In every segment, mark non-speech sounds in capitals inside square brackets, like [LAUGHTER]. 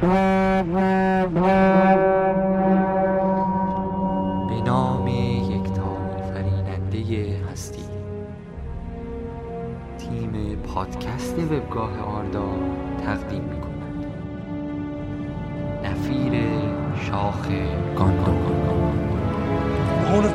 به نام یکتا فریننده هستی. تیم پادکست وبگاه آردا تقدیم می کند نفیر شاخ گاندور. Horn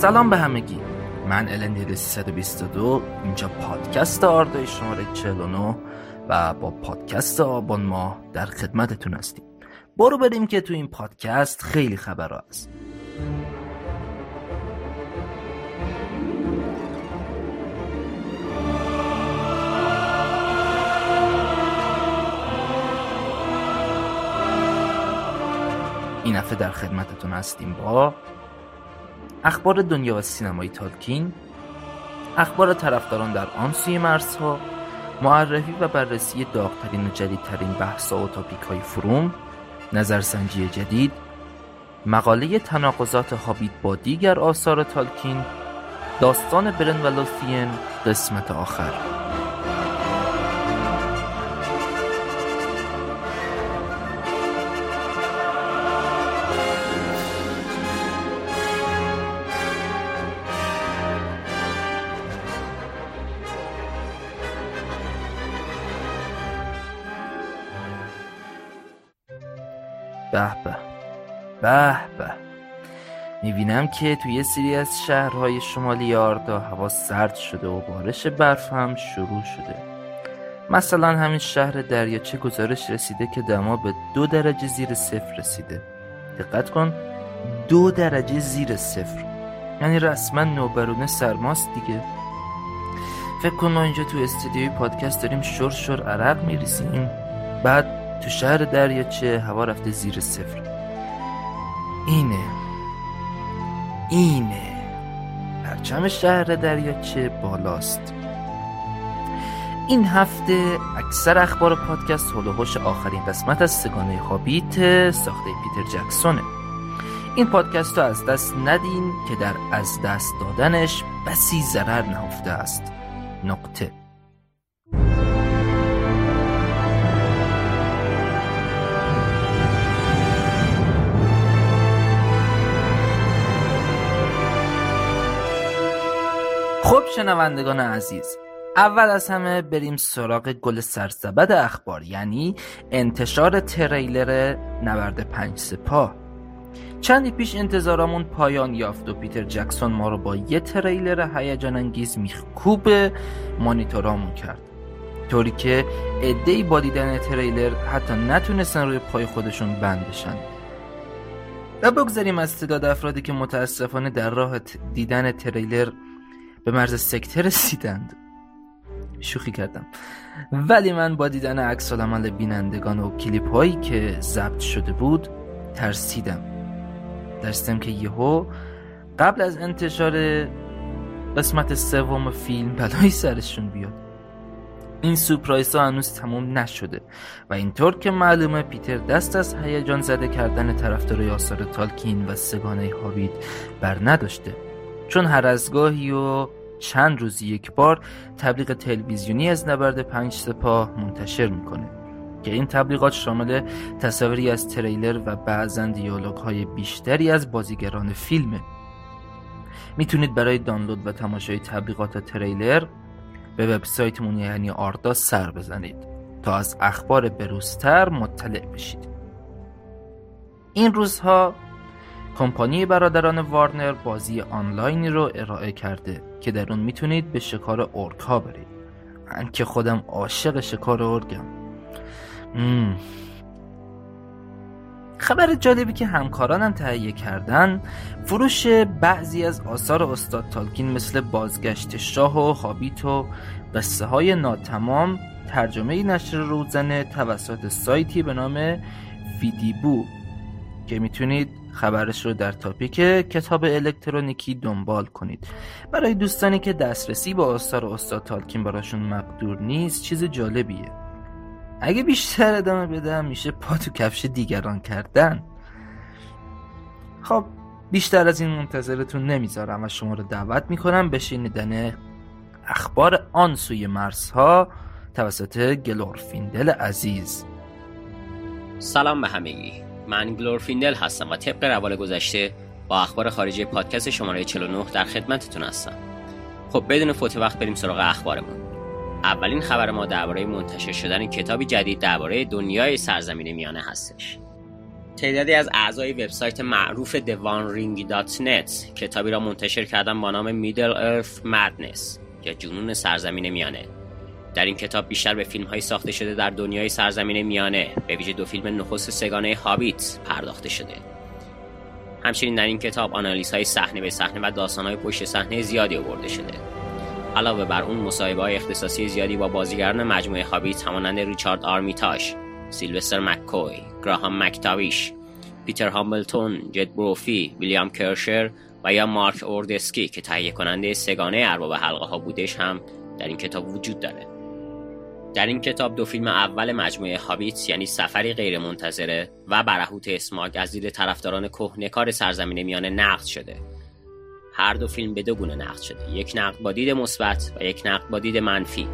سلام به همگی. من الندیر 322 اینجا پادکست آردای شماره 49 و با پادکست آبان ما در خدمتتون هستیم. برو بریم که تو این پادکست خیلی خبر هست. این هفته در خدمتتون هستیم با اخبار دنیا و سینمای تالکین اخبار طرفداران در آن سوی مرزها معرفی و بررسی داغترین و جدیدترین بحثا و تاپیک های فروم نظرسنجی جدید مقاله تناقضات هابیت با دیگر آثار تالکین داستان برن و لوثین قسمت آخر. به به به. به می‌بینم که توی یه سری از شهرهای شمالی آردا هوا سرد شده و بارش برف هم شروع شده. مثلا همین شهر دریاچه گزارش رسیده که دما به دو درجه زیر صفر رسیده. دقت کن دو درجه زیر صفر. یعنی رسما نوبرونه سرماست دیگه. فکر کن ما اینجا تو استودیوی پادکست داریم شور شور عرق میریسیم بعد تو شهر دریاچه هوا رفته زیر صفر. اینه. اینه. پرچم شهر دریاچه بالاست. این هفته اکثر اخبار پادکست هلوهوش آخرین قسمت از سگانه هابیت ساخته پیتر جکسونه. این پادکست رو از دست ندین که در از دست دادنش بسی ضرر نهفته است. نقطه. شنوندگان عزیز اول از همه بریم سراغ گل سرزبد اخبار یعنی انتشار تریلر نبرد پنج سپاه. چندی پیش انتظارامون پایان یافت و پیتر جکسون ما رو با یه تریلر هیجان انگیز میخکوب مانیتورامون کرد. طوری که عدهای با دیدن تریلر حتی نتونستن روی پای خودشون بند بشن. و بگذاریم از تعداد افرادی که متاسفانه در راه دیدن تریلر به مرز سکته رسیدند. شوخی کردم. ولی من با دیدن عکس العمل بینندگان و کلیپ هایی که ضبط شده بود ترسیدم. درستم که یهو قبل از انتشار قسمت سوم فیلم بلایی سرشون بیاد. این سورپرایز ها هنوز تموم نشده و اینطور که معلومه پیتر دست از هیجان زده کردن طرفدارای آثار تالکین و سگانه هابیت بر نداشته. چون هر از گاهی و چند روز یک بار تبلیغ تلویزیونی از نبرد پنج سپاه منتشر می‌کنه. که این تبلیغات شامل تصاویری از تریلر و بعضا دیالوگ های بیشتری از بازیگران فیلمه. می‌تونید برای دانلود و تماشای تبلیغات تریلر به وبسایتمون یعنی آردا سر بزنید تا از اخبار بروزتر مطلع بشید. این روزها کمپانی برادران وارنر بازی آنلاینی رو ارائه کرده که در اون می‌تونید به شکار اورک ها برید من که خودم عاشق شکار مم. خبر جالبی که همکارانم تهیه کردن فروش بعضی از آثار استاد تالکین مثل بازگشت شاه و هابیت و قصه های ناتمام ترجمه نشر روزنه توسط سایتی به نام فیدیبو که می‌تونید خبرش رو در تاپیک کتاب الکترونیکی دنبال کنید. برای دوستانی که دسترسی با آثار استاد تالکین براشون مقدور نیست چیز جالبیه. اگه بیشتر ادامه بدم میشه پا تو کفش دیگران کردن. خب بیشتر از این منتظرتون نمی‌ذارم و شما رو دعوت می‌کنم به شنیدن اخبار آن سوی مرزها توسط گلورفیندل عزیز. سلام به همگی. من گلورفیندل هستم و طبق روال گذشته با اخبار خارجی پادکست شماره 49 در خدمتتون هستم. خب بدون فوت وقت بریم سراغ اخبارمون. اولین خبر ما درباره منتشر شدن کتابی جدید درباره دنیای سرزمین میانه هستش. تعدادی از اعضای وبسایت معروف theonering.net کتابی را منتشر کردن با نام Middle Earth Madness یا جنون سرزمین میانه. در این کتاب بیشتر به فیلم های ساخته شده در دنیای سرزمین میانه به ویژه دو فیلم نخست سگانه هابیت پرداخته شده. همچنین در این کتاب آنالیز های صحنه به صحنه و داستان های پشت صحنه زیادی آورده شده. علاوه بر اون مصاحبه های اختصاصی زیادی با بازیگران مجموعه هابیت همانند ریچارد آرمیتاش سیلوستر مککوی گراهام مکتاویش پیتر هامبلتون جد بروفی ویلیام کرشر و یا مارک اوردسکی که تهیه کننده سگانه ارباب حلقه ها بودش هم در این کتاب وجود داره. در این کتاب دو فیلم اول مجموعه هابیت یعنی سفری غیرمنتظره و برهوت اسماگ از دید طرفداران کهنکار سرزمین میانه نقد شده. هر دو فیلم به دو گونه نقد شده. یک نقد با دید مثبت و یک نقد با دید منفی.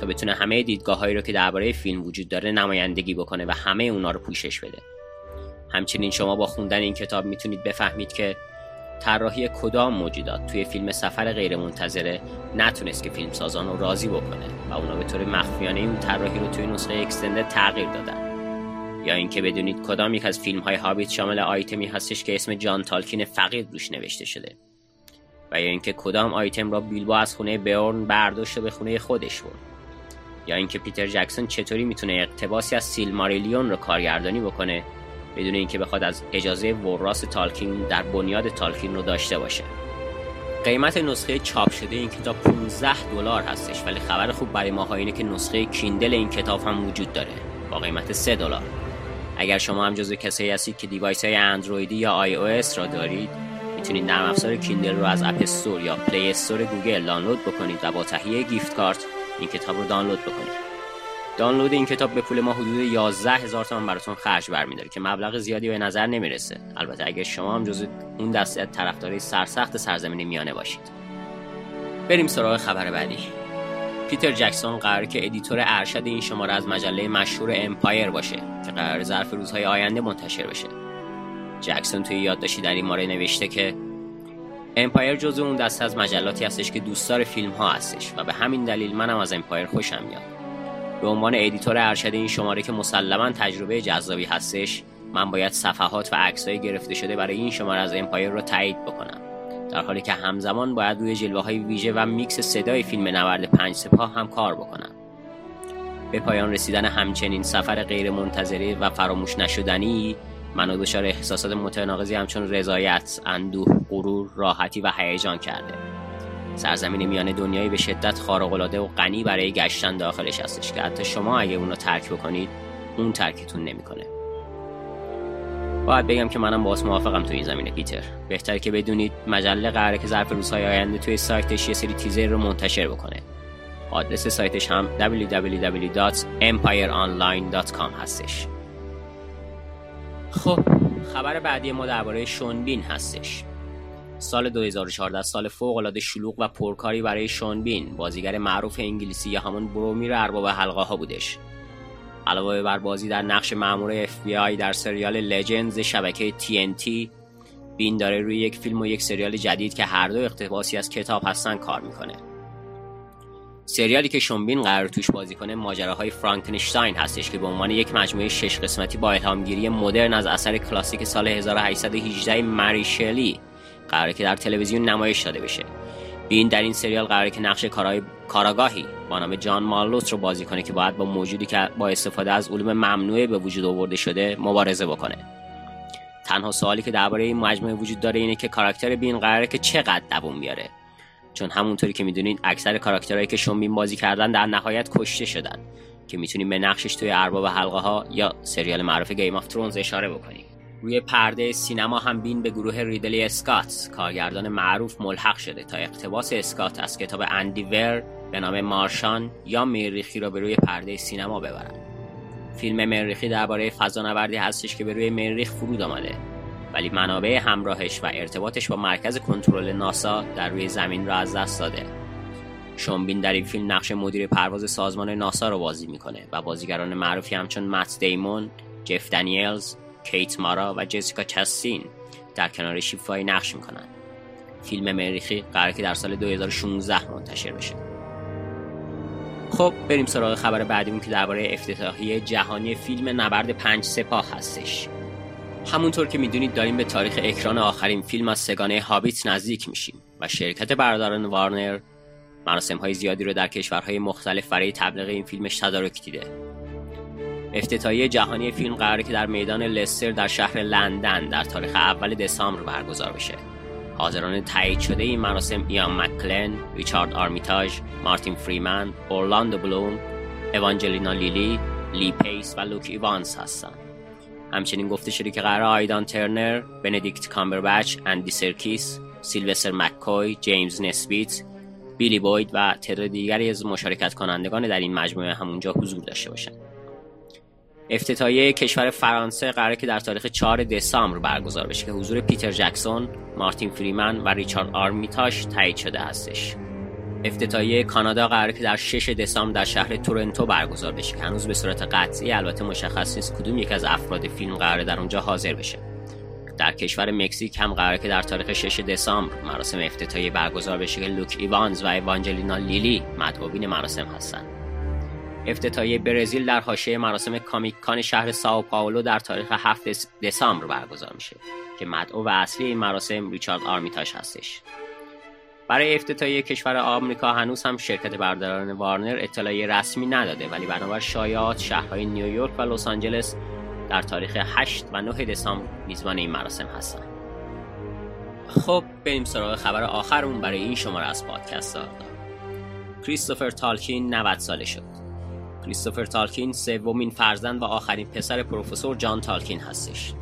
تا بتونه همه دیدگاه هایی رو که درباره فیلم وجود داره نمایندگی بکنه و همه اونا رو پوشش بده. همچنین شما با خوندن این کتاب می‌تونید بفهمید که طراحی کدام موجودات توی فیلم سفر غیرمنتظره نتونست که فیلم سازان رو راضی بکنه و اونا به طور مخفیانه این طراحی رو توی نسخه اکستنده تغییر دادن. یا اینکه بدونید کدام یک از فیلم های هابیت شامل آیتمی هستش که اسم جان تالکین فقیر روش نوشته شده. و یا اینکه کدام آیتم را بیلبو از خونه بیورن برداشت و به خونه خودش برد. یا اینکه پیتر جکسون چطوری می‌تونه اقتباسی از سیل ماریلیون رو کارگردانی بکنه بدون اینکه بخواد از اجازه وراث تالکین در بنیاد تالکین رو داشته باشه. قیمت نسخه چاپ شده این کتاب 15 دلار هستش ولی خبر خوب برای ما اینه که نسخه کیندل این کتاب هم وجود داره با قیمت 3 دلار. اگر شما هم جزو کسایی هستید که device های اندرویدی یا iOS را دارید می‌تونید نرم افزار Kindle رو از App Store یا Play Store گوگل دانلود بکنید و با تهیه gift card این کتاب رو دانلود بکنید. دانلود این کتاب به پول ما حدود 11 هزار تومان براتون خرج برمیداره که مبلغ زیادی به نظر نمی‌رسه. البته اگر شما هم جزو اون دسته طرفداری سرسخت سرزمین میانه باشید. بریم سراغ خبر بعدی. پیتر جکسون قراره که editor ارشد این شماره از مجله مشهور Empire باشه که قراره ظرف روزهای آینده منتشر بشه. جکسون توی یادداشتی در این مورد نوشته که Empire جزو اون دسته از مجلاتی هستش که دوستدار فیلم ها هستش و به همین دلیل منم از Empire خوشم میاد. به عنوان editor ارشد این شماره که مسلما تجربه جذابی هستش من باید صفحات و عکسهای گرفته شده برای این شماره از Empire رو تایید بکنم. در حالی که همزمان باید روی جلوه های ویژه و میکس صدای فیلم نبرد پنج سپاه هم کار بکنم. به پایان رسیدن همچنین سفر غیر منتظره و فراموش نشدنی منو دچار احساسات متناقضی همچون رضایت، اندوه، غرور، راحتی و هیجان کرده. سرزمین میان دنیایی به شدت خارق‌العاده و غنی برای گشتن داخلش هستش که حتی شما اگه اون رو ترک بکنید اون ترکتون نمی‌کنه. باید بگم که منم باز موافقم تو این زمینه پیتر. بهتر که بدونید مجله قراره که ظرف روزهای آینده توی سایتش یه سری تیزر رو منتشر بکنه. آدرس سایتش هم www.empireonline.com هستش. خب خبر بعدی ما درباره شونبین هستش. سال 2014 سال فوق العاده شلوغ و پرکاری برای شون بین. بازیگر معروف انگلیسی یا همون برومیر ارباب حلقه ها بودش. علاوه بر بازی در نقش مأمور FBI در سریال لجندز شبکه TNT بین داره روی یک فیلم و یک سریال جدید که هر دو اقتباسی از کتاب هستن کار می‌کنه. سریالی که شونبین قرار توش بازی کنه ماجراهای فرانکنشتاین هستش که به عنوان یک مجموعه شش قسمتی با الهامگیری مدرن از اثر کلاسیک سال 1818 مری شلی قراره که در تلویزیون نمایش داده بشه. بین در این سریال قراره که نقش کارای کاراگاهی با نام جان مارلوت رو بازی کنه که باید با موجودی که با استفاده از علوم ممنوعه به وجود آورده شده مبارزه بکنه. تنها سوالی که درباره این مجموعه وجود داره اینه که کاراکتر بین قراره که چقدر دووم بیاره. چون همونطوری که می‌دونین اکثر کاراکترهایی که شون بین بازی کردن در نهایت کشته شدن که می‌تونیم به نقشش توی ارباب حلقه ها یا سریال معروف Game of Thrones اشاره بکنیم. روی پرده سینما هم بین به گروه ریدلی اسکات کارگردان معروف ملحق شده تا اقتباس اسکات از کتاب اندی ور به نام مارشان یا مریخی را به روی پرده سینما ببرد فیلم مریخی درباره فضانوردی هستش که به روی مریخ فرود آمده ولی منابع همراهش و ارتباطش با مرکز کنترل ناسا در روی زمین را از دست داده. شونبین در این فیلم نقش مدیر پرواز سازمان ناسا رو بازی می‌کنه و بازیگران معروفی همچون مت دیمون، جف دانیلز، کیت مارا و جسیکا چستین در کنار شیفای نقش می‌کنن فیلم مریخی قرار که در سال 2016 منتشر بشه. خب بریم سراغ خبر بعدیمون که درباره افتتاحیه جهانی فیلم نبرد پنج سپاه هستش. همونطور که می‌دونید داریم به تاریخ اکران آخرین فیلم از سگانه هابیت نزدیک میشیم و شرکت برادران وارنر مراسم های زیادی رو در کشورهای مختلف برای تبلیغ این فیلمش تدارک دیده. افتتاحیه جهانی فیلم قراره که در میدان لستر در شهر لندن در تاریخ اول دسامبر برگزار بشه حاضران تایید شده این مراسم ایان مکلن، ریچارد آرمیتاژ، مارتین فریمن، اورلاندو بلوم، اوانجلینا لیلی، لی پیس و لوک ایوانس هستند. همچنین گفته شده که قراره آیدان ترنر، بندیکت کامبربچ، اندی سرکیس، سیلوستر مککوی، جیمز نسبیت، بیلی بوید و تعداد دیگری از مشارکت کنندگان در این مجموعه همونجا حضور داشته باشند. افتتاحیه کشور فرانسه قراره که در تاریخ 4 دسامبر برگزار بشه که حضور پیتر جکسون، مارتین فریمن و ریچارد آرمیتاش تایید شده هستش. افتتاحیه کانادا قراره که در 6 دسامبر در شهر تورنتو برگزار بشه که هنوز به صورت قطعی البته مشخص نیست کدوم یک از افراد فیلم قراره در اونجا حاضر بشه. در کشور مکزیک هم قراره که در تاریخ 6 دسامبر مراسم افتتاحیه برگزار بشه که لوک ایوانز و ایوانجلینا لیلی مدعوین مراسم هستند. افتتاحیه برزیل در حاشیه مراسم کامیک کان شهر ساو پائولو در تاریخ 7 دسامبر برگزار میشه که مدعو و اصلی این مراسم ریچارد آرمیتاش هستش. برای افتتاحیه کشور آمریکا هنوز هم شرکت برداران وارنر اطلاعی رسمی نداده ولی بنابر شایعات شهرهای نیویورک و لس آنجلس در تاریخ 8 و 9 دسامبر میزبان این مراسم هستند. خب بریم سراغ خبر آخرمون برای این شماره از پادکست کریستوفر تالکین 90 ساله شد. کریستوفر تالکین سومین فرزند و آخرین پسر پروفسور جان تالکین هستش.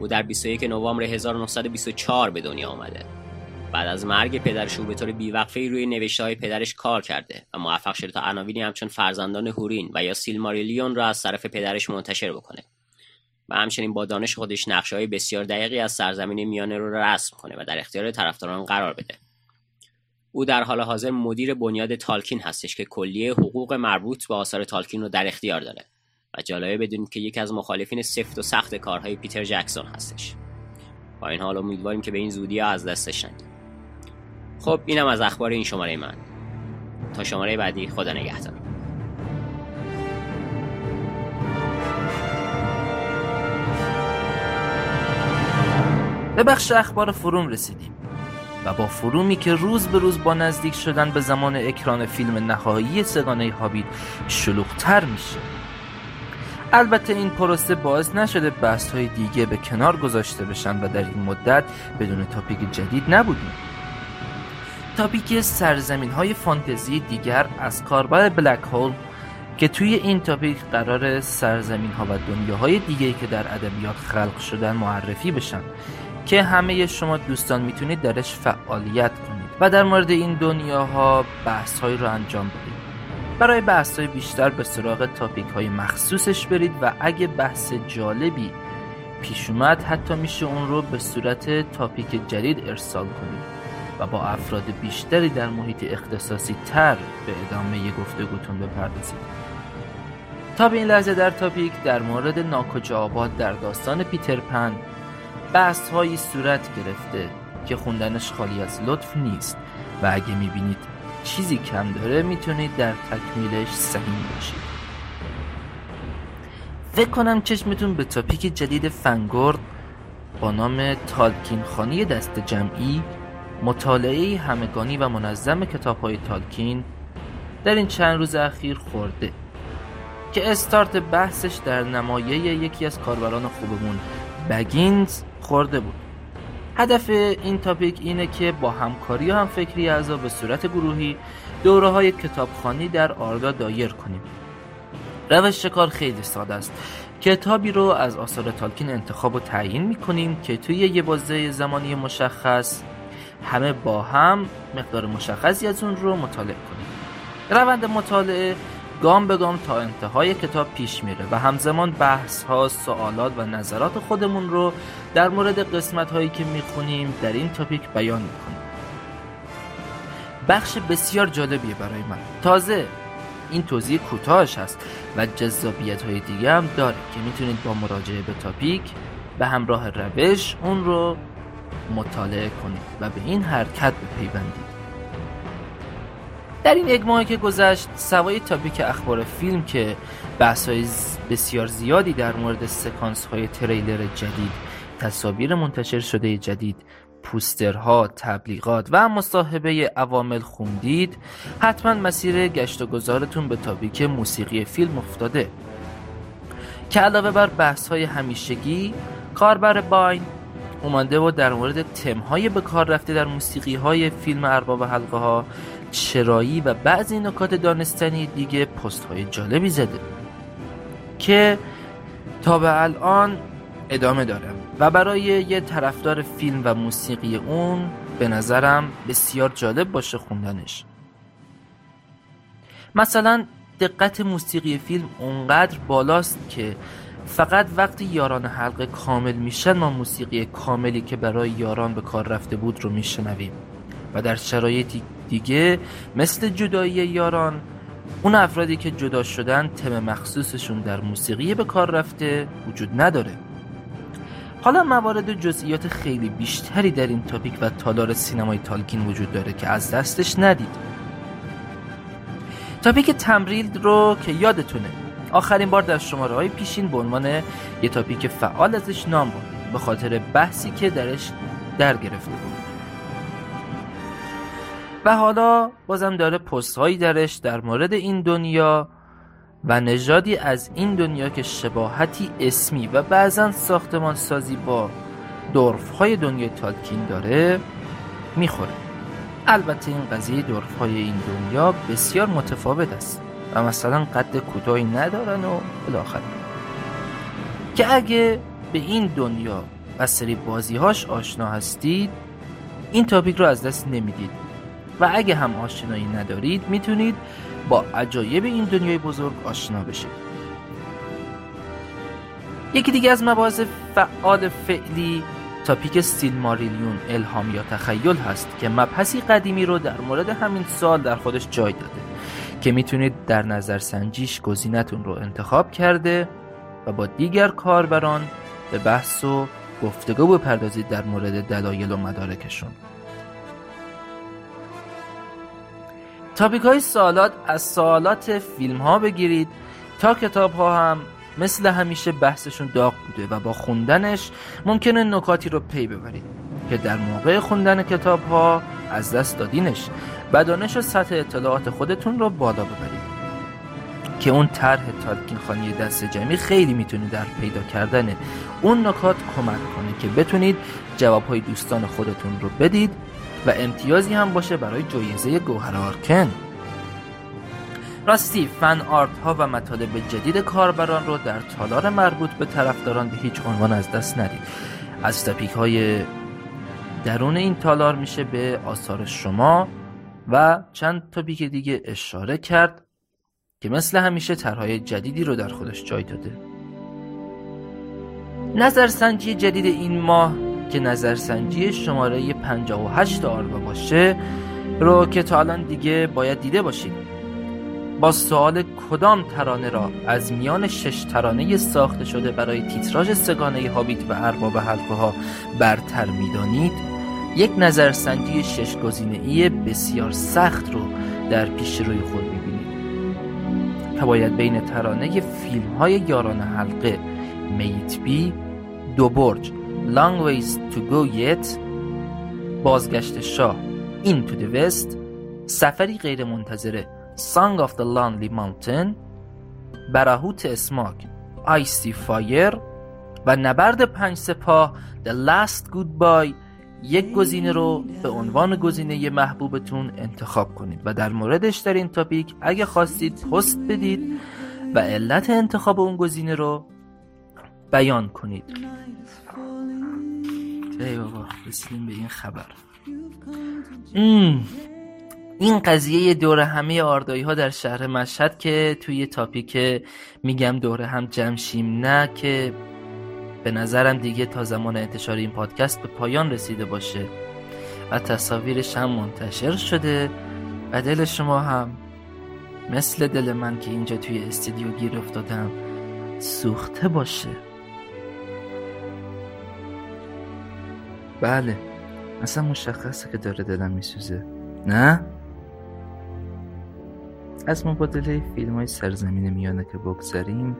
او در 21 نوامبر 1924 به دنیا آمده. بعد از مرگ پدرش او به طور بیوقفه روی نوشته های پدرش کار کرده و موفق شده تا عناوینی همچون فرزندان هورین و یا سیلماریلیون را از طرف پدرش منتشر بکنه و همچنین با دانش خودش نقشه های بسیار دقیقی از سرزمین میانه رو رسم کنه و در اختیار طرفداران قرار بده. او در حال حاضر مدیر بنیاد تالکین هستش که کلیه حقوق مربوط به آثار تالکین رو در اختیار داره و جالبه بدونید که یکی از مخالفین سفت و سخت کارهای پیتر جکسون هستش. با این حال امیدواریم که به این زودی ها از دستش ندیم خب اینم از اخبار این شماره من. تا شماره بعدی خدا نگهدار. به بخش اخبار فروم رسیدیم. و با فرومی که روز به روز با نزدیک شدن به زمان اکران فیلم نهایی سگانه هابیت شلوغتر میشه. البته این پروسه باعث نشده بحث های دیگه به کنار گذاشته بشن و در این مدت بدون تاپیک جدید نبودیم. تاپیک سرزمین های فانتزی دیگر از کاربر بلک هول که توی این تاپیک قرار سرزمین ها و دنیاهای دیگه که در ادبیات خلق شدن معرفی بشن. که همه شما دوستان می‌تونید درش فعالیت کنید و در مورد این دنیاها بحث هایی رو انجام بدید. برای بحث های بیشتر به سراغ تاپیک های مخصوصش برید و اگه بحث جالبی پیش اومد حتی میشه اون رو به صورت تاپیک جدید ارسال کنید و با افراد بیشتری در محیط اختصاصی تر به ادامه گفتگوتون بپردازید. تا به این لحظه در تاپیک در مورد ناکجا آباد در داستان پیتر پن بحث هایی صورت گرفته که خوندنش خالی از لطف نیست و اگه می‌بینید چیزی کم داره می‌تونید در تکمیلش سهیم باشید. فکر کنم چشمتون به تاپیک جدید فنگورد با نام تالکین خانی دست جمعی مطالعه همگانی و منظم کتاب های تالکین در این چند روز اخیر خورده که استارت بحثش در نمایه یکی از کاربران خوبمون بگینز خورده بود. هدف این تاپیک اینه که با همکاری و هم فکری اعضا به صورت گروهی دوره های کتابخانی در آردا دایر کنیم. روش کار خیلی ساده است. کتابی رو از آثار تالکین انتخاب و تعیین می‌کنیم که توی یه بازه زمانی مشخص همه با هم مقدار مشخصی از اون رو مطالعه کنیم. روند مطالعه گام به گام تا انتهای کتاب پیش میره و همزمان بحث ها، سوالات و نظرات خودمون رو در مورد قسمت هایی که می‌خونیم در این تاپیک بیان می‌کنیم. بخش بسیار جالبیه برای من. تازه این توضیح کوتاهش هست و جذابیت های دیگه هم داره که می‌تونید با مراجعه به تاپیک به همراه روش اون رو مطالعه کنید و به این حرکت بپیوندید. در این یک ماهی که گذشت سوای تاپیک اخبار فیلم که بحث های بسیار زیادی در مورد سکانس های تریلر جدید تصاویر منتشر شده جدید پوسترها، تبلیغات و مصاحبه عوامل خوندید حتما مسیر گشت و گذارتون به تاپیک موسیقی فیلم افتاده. که علاوه بر بحث های همیشگی کاربر باین اومده و در مورد تمهای به کار رفته در موسیقی های فیلم ارباب حلقه ها چرایی و بعضی نکات دانستنی دیگه پست های جالبی زده که تا به الان ادامه داره و برای یه طرفدار فیلم و موسیقی اون به نظرم بسیار جالب باشه خوندنش. مثلا دقت موسیقی فیلم اونقدر بالاست که فقط وقتی یاران حلقه کامل میشن ما موسیقی کاملی که برای یاران به کار رفته بود رو میشنویم و در شرایطی دیگه مثل جدایی یاران اون افرادی که جدا شدن تم مخصوصشون در موسیقی به کار رفته وجود نداره. حالا موارد و جزئیات خیلی بیشتری در این تاپیک و تالار سینمای تالکین وجود داره که از دستش ندید. تاپیک تمریل رو که یادتونه آخرین بار در شماره های پیشین به عنوان یه تاپیک فعال ازش نام بود به خاطر بحثی که درش در گرفته بود. و حالا بازم داره پست هایی درش در مورد این دنیا و نژادی از این دنیا که شباهتی اسمی و بعضا ساختمان سازی با دورف های دنیای تالکین داره می‌خوره. البته این قضیه دورف های این دنیا بسیار متفاوت است و مثلا قد کوتاهی ندارن و بالاخره. که اگه به این دنیا و سری بازی هاش آشنا هستید این تاپیک رو از دست نمی‌دید. و اگه هم آشنایی ندارید می‌تونید با عجایب این دنیای بزرگ آشنا بشید. یکی دیگه از مباحث فعال فعلی تاپیک ستیل ماریلیون الهام یا تخیل هست که مبحثی قدیمی رو در مورد همین سال در خودش جای داده که می‌تونید در نظر سنجیش گزینتون رو انتخاب کرده و با دیگر کاربران به بحث و گفتگو بپردازید در مورد دلایل و مدارکشون. تاپیک های سوالات از سوالات فیلم ها بگیرید تا کتاب ها هم مثل همیشه بحثشون داغ بوده و با خوندنش ممکنه نکاتی رو پی ببرید که در موقع خوندن کتاب ها از دست دادینش و دانش و سطح اطلاعات خودتون رو بالا ببرید. که اون طرح تالکین خانی دست جمعی خیلی می‌تونه در پیدا کردن اون نکات کمک کنه که بتونید جواب های دوستان خودتون رو بدید و امتیازی هم باشه برای جایزه گوهر آرکن. راستی فن آرت ها و مطالب جدید کاربران رو در تالار مربوط به طرفداران به هیچ عنوان از دست ندید. از تاپیک های درون این تالار میشه به آثار شما و چند تاپیک دیگه اشاره کرد که مثل همیشه طرحهای جدیدی رو در خودش جای داده. نظرسنجی جدید این ماه که نظرسنجی شماره 58 آربا باشه رو که تا الان دیگه باید دیده باشید. با سوال کدام ترانه را از میان شش ترانه ساخته شده برای تیتراژ سگانه هابیت و ارباب حلقه ها برتر می‌دانید؟ یک نظرسنجی شش گزینه بسیار سخت رو در پیش روی خود می‌بینید. که باید بین ترانه فیلم های یاران حلقه میت بی دو برج Long Ways to Go Yet. بازگشت شاه. Into the West. سفری غیر منتظره Song of the Lonely Mountain. براهوت اسماک. Icy Fire. و نبرد پنج سپاه. The Last Goodbye. یک گزینه رو به عنوان گزینه محبوبتون انتخاب کنید. و در موردش در این تاپیک اگه خواستید پست بدید و علت انتخاب اون گزینه رو بیان کنید. ای بابا رسیدیم به این خبر. ام. این قضیه دور همه آردایی ها در شهر مشهد که توی تاپیک میگم دور هم جمشیم نه که به نظرم دیگه تا زمان انتشار این پادکست به پایان رسیده باشه. و تصاویرش هم منتشر شده و دل شما هم مثل دل من که اینجا توی استودیو گیر افتادم سوخته باشه. بله. اصلا مشخصه که داره دلم میسوزه. نه؟ از مبادله فیلم های سرزمین میانه که بگذاریم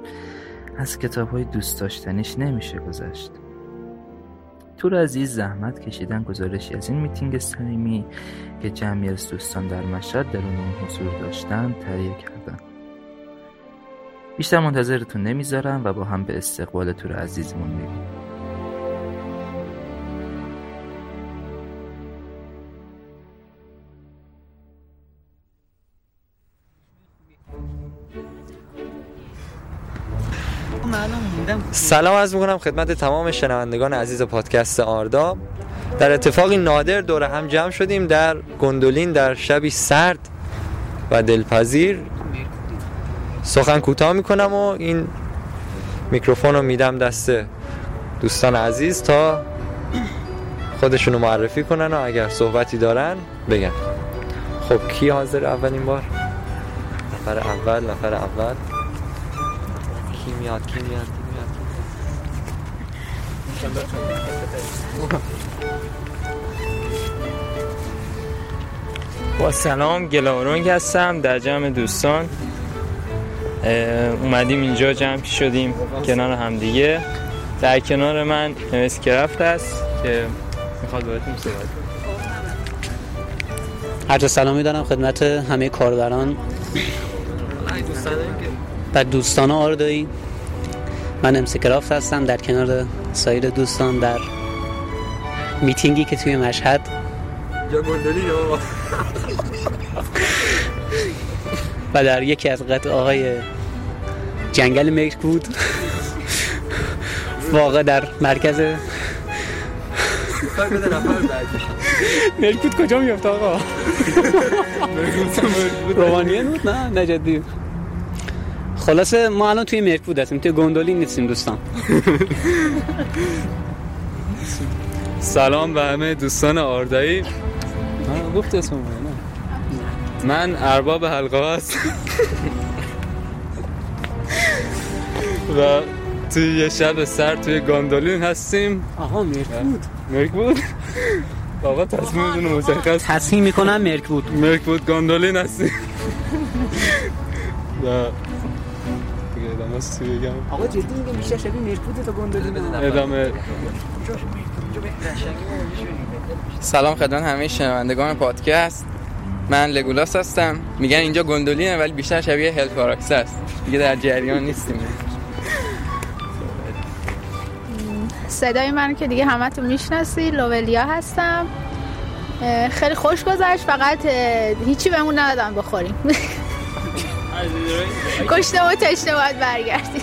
از کتاب های دوست داشتنیش نمیشه گذشت. تور عزیز زحمت کشیدن گزارشی از این میتینگ صمیمی که جمعی از دوستان در مشهد در اون حضور داشتن تهیه کردن. بیشتر منتظرتون نمی‌ذارم و با هم به استقبال تور عزیزمون میریم. سلام از می‌کنم خدمت تمام شنوندگان عزیز پادکست آردا. در اتفاقی نادر دور هم جمع شدیم در گندولین در شبی سرد و دلپذیر. سخن کوتاه می‌کنم و این میکروفون رو میدم دست دوستان عزیز تا خودشونو معرفی کنن و اگر صحبتی دارن بگن. خب کی حاضر اولین بار؟ نفر اول نفر اول. کی میاد کی میاد کی میاد با سلام گلاورونگ هستم در جمع دوستان. اومدیم اینجا جمع شدیم کنار همدیگه. در کنار من اسکرفت هست که می‌خواد باهاتون صحبت کنه. عرض سلامی دارم خدمت همه کاربران. و دوستان آردایی من امسی کرافت هستم. در کنار سایر دوستان در میتینگی که توی مشهد. و در یکی از قطع آقای جنگل ملک بود واقع در مرکز ملک بود کجا میفته آقا؟ رومانیه بود؟ نه نجدی خلاصه ما الان توی مرکود هستیم توی گندولی نیستیم دوستان. [LAUGHS] سلام به همه دوستان آردایی. گفت اسم من ارباب حلقه هست. [LAUGHS] و توی یه شب سر توی گاندولین هستیم. آها مرکود مرک بود. [LAUGHS] آقا تصمیمتون مشخص. تصمیم می‌کنم مرک بود. مرک بود گاندولین هستیم. و است چی بگم. آقا جدی میگم بیشتر شبیه مرک بود تا گندولی ادامه. سلام خدمت همه شنوندگان پادکست. من لگولاس هستم. میگن اینجا گندولینه ولی بیشتر شبیه هل کاراکس است دیگه در جریان نیستیم. صدای من که دیگه همه تو می‌شناسی لوولیا هستم. خیلی خوش گذشت. فقط هیچی بهمون ندادن بخوریم. [LAUGHS] کشته و تشنه باید برگردیم.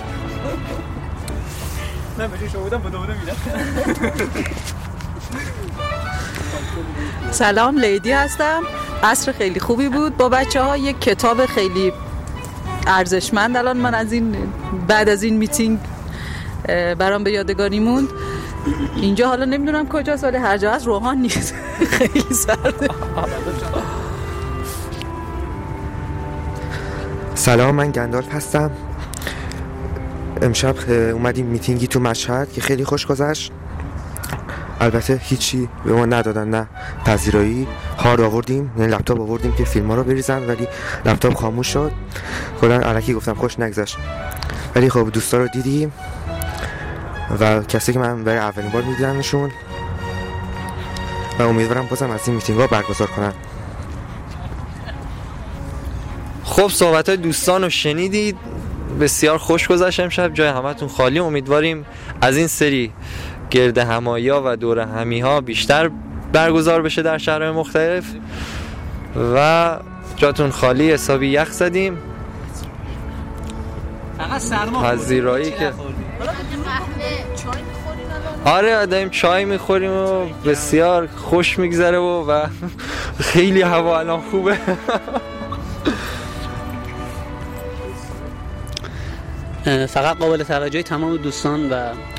سلام لیدی هستم. عصر خیلی خوبی بود. با بچه ها یک کتاب خیلی ارزشمند. الان من از این بعد از این میتینگ برام به یادگاری موند. اینجا حالا نمی‌دونم کجاست ولی هر جا از روحان نیست. [LAUGHS] خیلی سرده سلام من گندالف هستم. امشب اومدیم میتینگی تو مشهد که خیلی خوش گذشت. البته هیچی به ما ندادن نه پذیرایی. هارد آوردیم یعنی لپتاپ آوردیم که فیلم ها رو بریزن ولی لپتاپ خاموش شد. کلا علکی گفتم خوش نگذشت. ولی خب دوستا رو دیدیم و کسی که من برای اولین بار میدیدمشون و امیدوارم بازم از این میتینگ ها برگزار کنن. خب صحبت های دوستان رو شنیدید. بسیار خوش گذشت امشب. جای همتون خالی. امیدواریم از این سری گرد همایی ها و دور همی ها بیشتر برگزار بشه در شهرهای مختلف. و جاتون خالی. حسابی یخ زدیم. فقط سرما پذیرایی که آره داریم چای می‌خوریم و بسیار خوش میگذره و, و [LAUGHS] خیلی هوا الان خوبه. [LAUGHS] فقط قابل توجه تمام دوستان و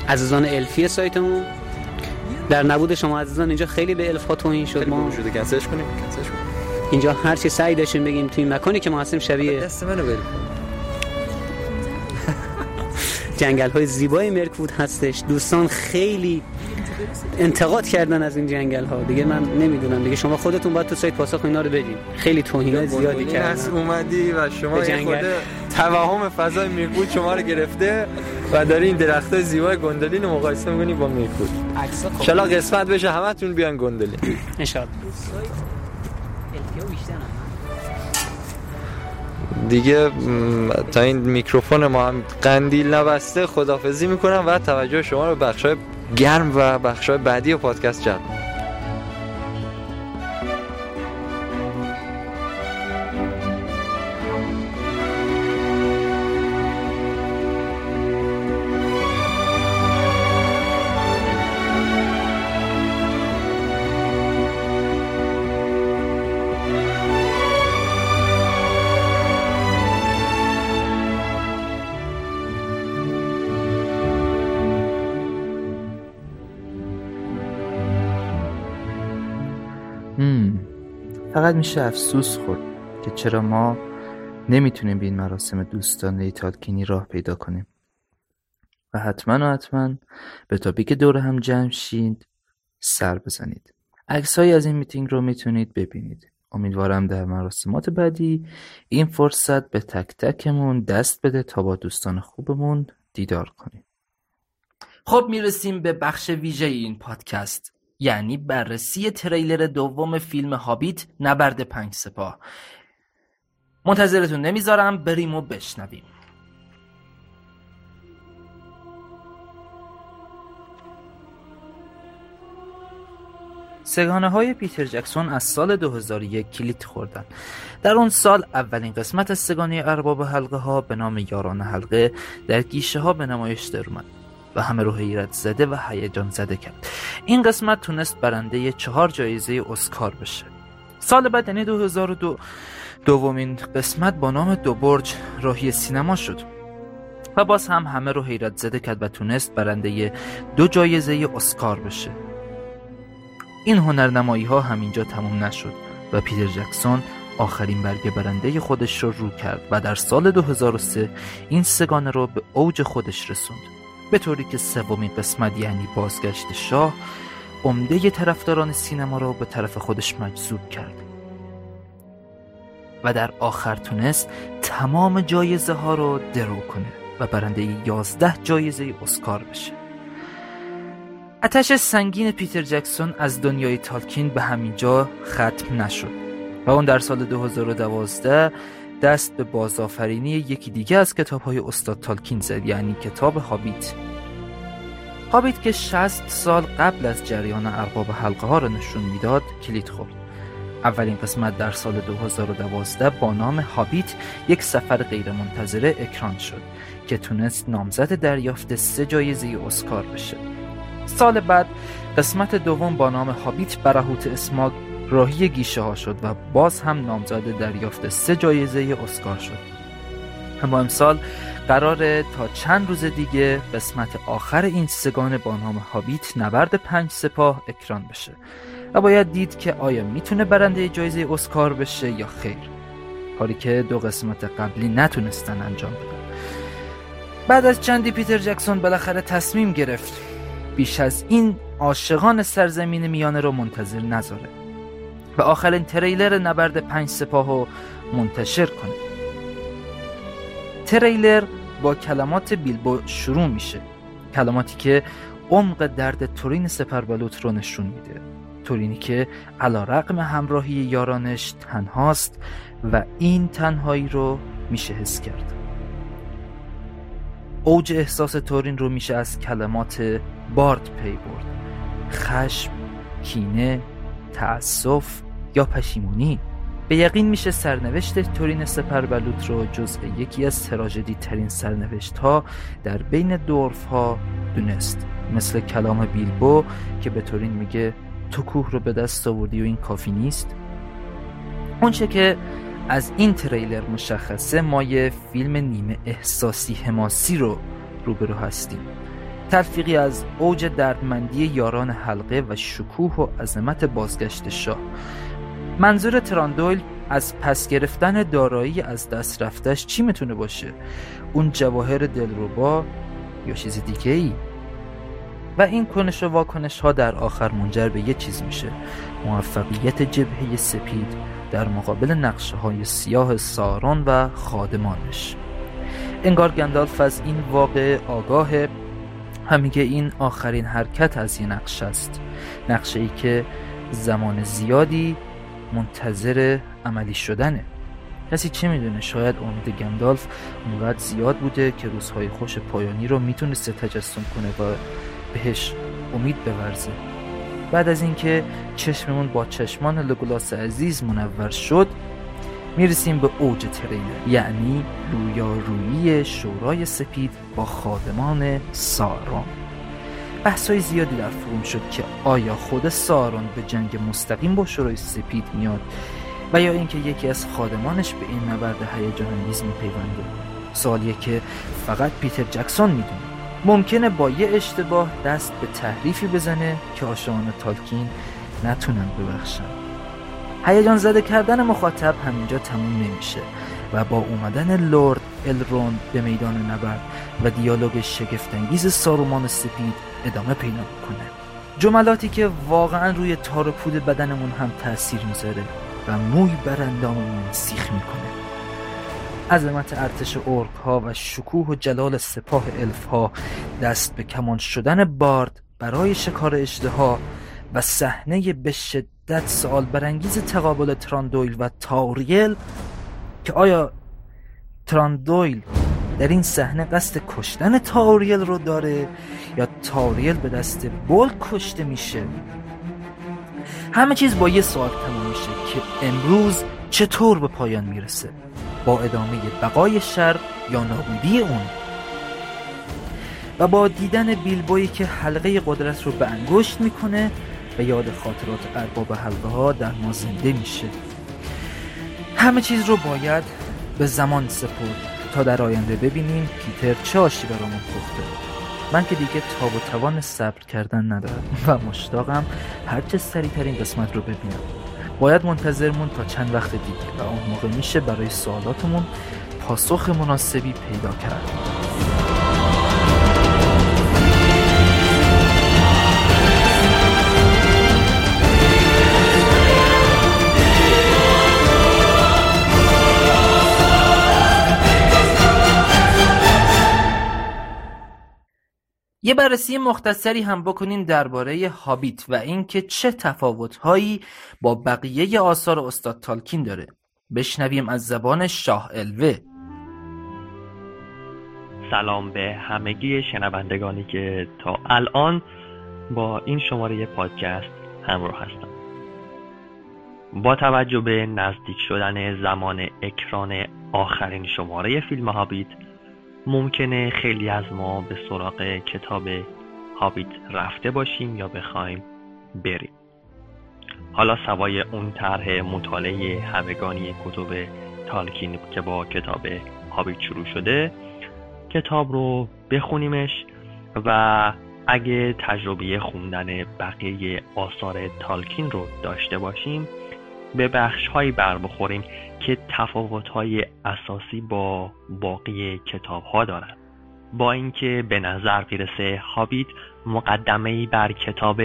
عزیزان الفی سایتمون. در نبود شما عزیزان اینجا خیلی به الف ها توهین شد. ما شده کنسلش کنیم. کنسلش کنیم. اینجا هر چی سعی داشتیم بگیم توی مکانی که ما هستیم شبیه دست منو بریم. [LAUGHS] جنگل های زیبای مرکوت هستش. دوستان خیلی انتقاد کردن از این جنگل ها دیگه من نمی‌دونم. دیگه شما خودتون باید تو سایت پاسخ اینا رو بدین. خیلی توهین زیادی کردن. اومدی و شما به جنگل. توهم فضای میرکوت شما رو گرفته و داری این درخت زیبای گندلین رو مقایسه می‌کنی با میرکوت. انشالله قسمت بشه همتون بیان گندلین. انشالله دیگه تا این میکروفون ما هم قندیل نبسته خدافزی می‌کنم و توجه شما رو بخشای گرم و بخشای بعدی پادکست جلب فقط میشه افسوس خورد که چرا ما نمی‌تونیم به این مراسم دوستانه تالکینی راه پیدا کنیم. و حتما و حتما به تاپیک دور هم جمع شید سر بزنید. عکسهایی از این میتینگ رو می‌تونید ببینید. امیدوارم در مراسمات بعدی این فرصت به تک تکمون دست بده تا با دوستان خوبمون دیدار کنیم. خب می‌رسیم به بخش ویژه این پادکست. یعنی بررسی تریلر دوم فیلم هابیت نبرد پنج سپاه. منتظرتون نمی‌ذارم بریم و بشنویم. سگانه های پیتر جکسون از سال 2001 کلید خوردن. در اون سال اولین قسمت از سگانه ارباب حلقه ها به نام یاران حلقه در گیشه ها به نمایش در و همه رو حیرت زده و هیجان زده کرد. این قسمت تونست برنده چهار جایزه اسکار بشه. سال بعد یعنی 2002 دومین قسمت با نام دو برج راهی سینما شد. و باز هم همه رو حیرت زده کرد و تونست برنده دو جایزه اسکار بشه. این هنرنمایی ها همینجا تموم نشد و پیتر جکسون آخرین برگه برنده خودش رو رو کرد و در سال 2003 این سگانه رو به اوج خودش رسوند. به طوری که سومین قسمت یعنی بازگشت شاه عمده طرفداران سینما را به طرف خودش مجذوب کرد. و در آخر تونست تمام جایزه ها رو درو کنه و برنده 11 جایزه اسکار بشه. اتش سنگین پیتر جکسون از دنیای تالکین به همینجا ختم نشد و اون در سال 2012 دست به بازآفرینی یکی دیگه از کتاب های استاد تالکین زد یعنی کتاب هابیت. هابیت که 60 سال قبل از جریان ارباب حلقه ها را نشون می‌داد کلید خورد. اولین قسمت در سال 2012 با نام هابیت یک سفر غیرمنتظره اکران شد که تونست نامزد دریافت سه جایزه اسکار بشه. سال بعد قسمت دوم با نام هابیت برهوت اسماگ راهی گیشه ها شد و باز هم نامزد دریافت سه جایزه اسکار شد. اما امسال قراره تا چند روز دیگه قسمت آخر این سگان با نام هابیت نبرد پنج سپاه اکران بشه و باید دید که آیا می‌تونه برنده جایزه اسکار بشه یا خیر. کاری که دو قسمت قبلی نتونستن انجام بدن. بعد از چندی پیتر جکسون بالاخره تصمیم گرفت بیش از این عاشقان سرزمین میانه رو منتظر نذاره. و آخرین تریلر نبرد پنج سپاه رو منتشر کنه. تریلر با کلمات بیلبو شروع میشه. کلماتی که عمق درد تورین سپربلوت رو نشون میده. تورینی که علا رقم همراهی یارانش تنهاست و این تنهایی رو میشه حس کرد. اوج احساس تورین رو میشه از کلمات بارد پی برد. خشم، کینه، تأسف یا پشیمونی؟ به یقین میشه سرنوشت تورین سپربلوط رو جزء یکی از تراژدی ترین سرنوشت ها در بین دورف ها دونست مثل کلام بیلبو که به تورین میگه تو کوه رو به دست آوردی و این کافی نیست. اونچه که از این تریلر مشخصه ما یه فیلم نیمه احساسی حماسی رو روبرو هستیم. تلفیقی از اوج دردمندی یاران حلقه و شکوه و عظمت بازگشت شاه منظور تراندویل از پس گرفتن دارایی از دست رفتش چی می‌تونه باشه؟ اون جواهر دلربا یا چیز دیگه ای؟ و این کنش و واکنش ها در آخر منجر به یه چیز میشه موفقیت جبهه سپید در مقابل نقشه های سیاه ساران و خادمانش انگار گندالف از این واقع آگاه میگه این آخرین حرکت از یه نقشه است. نقشه ای که زمان زیادی منتظر عملی شدنه. کسی چه می‌دونه؟ شاید امید گندالف اونقدر زیاد بوده که روزهای خوش پایانی رو می‌تونسته تجسم کنه و بهش امید بورزه. بعد از اینکه چشممون با چشمان لگولاس عزیز منور شد می‌رسیم به اوج تریلر یعنی رویارویی شورای سپید با خادمان سارون. بحثای زیادی در فروم شد که آیا خود سارون به جنگ مستقیم با شورای سپید میاد و یا اینکه یکی از خادمانش به این نبرد هیجان انگیز میپیونده. سوالیه که فقط پیتر جکسون می‌دونه. ممکنه با یه اشتباه دست به تحریفی بزنه که آشان تالکین نتونن ببخشن. هیجان زده کردن مخاطب همینجا تموم نمیشه و با اومدن لورد الرون به میدان نبرد و دیالوگ شگفتانگیز سارومان سپید ادامه پیدا می‌کنه جملاتی که واقعا روی تار و پود بدنمون هم تاثیر می‌ذاره و موی بر انداممون سیخ می‌کنه. عظمت ارتش اورک ها و شکوه و جلال سپاه الف ها دست به کمان شدن بارد برای شکار اژدها و صحنه به شدت سوال برانگیز تقابل تراندویل و تاوریل که آیا تراندویل در این صحنه قصد کشتن تاوریل رو داره یا تاوریل به دست بول کشته میشه؟ همه چیز با یه سوال تموم میشه که امروز چطور به پایان می‌رسه؟ با ادامه بقای شر یا نابودی اون؟ و با دیدن بیلبویی که حلقه قدرت رو به انگشت می‌کنه و یاد خاطرات ارباب حلقه ها در ما زنده میشه. همه چیز رو باید به زمان سپرد تا در آینده ببینیم پیتر چه آشی برامون پخته. من که دیگه تاب و توان صبر کردن ندارم [LAUGHS] و مشتاقم هرچه سریعتر این قسمت رو ببینم. باید منتظرمون تا چند وقت دیگه و اون موقع میشه برای سوالاتمون پاسخ مناسبی پیدا کرد. یه بررسی مختصری هم بکنیم درباره هابیت و اینکه چه تفاوتهایی با بقیه آثار استاد تالکین داره. بشنویم از زبان شاه الوه. سلام به همگی شنوندگانی که تا الان با این شماره پادکست همراه هستم. با توجه به نزدیک شدن زمان اکران آخرین شماره فیلم هابیت ممکنه خیلی از ما به سراغ کتاب هابیت رفته باشیم یا بخوایم بریم. حالا سوای اون طرح مطالعه همگانی کتب تالکین که با کتاب هابیت شروع شده کتاب رو بخونیمش و اگه تجربه خوندن بقیه آثار تالکین رو داشته باشیم به بخش هایی بر بخوریم که تفاوت های اساسی با باقی کتاب ها دارند با اینکه به نظر می‌رسه هابیت مقدمه بر کتاب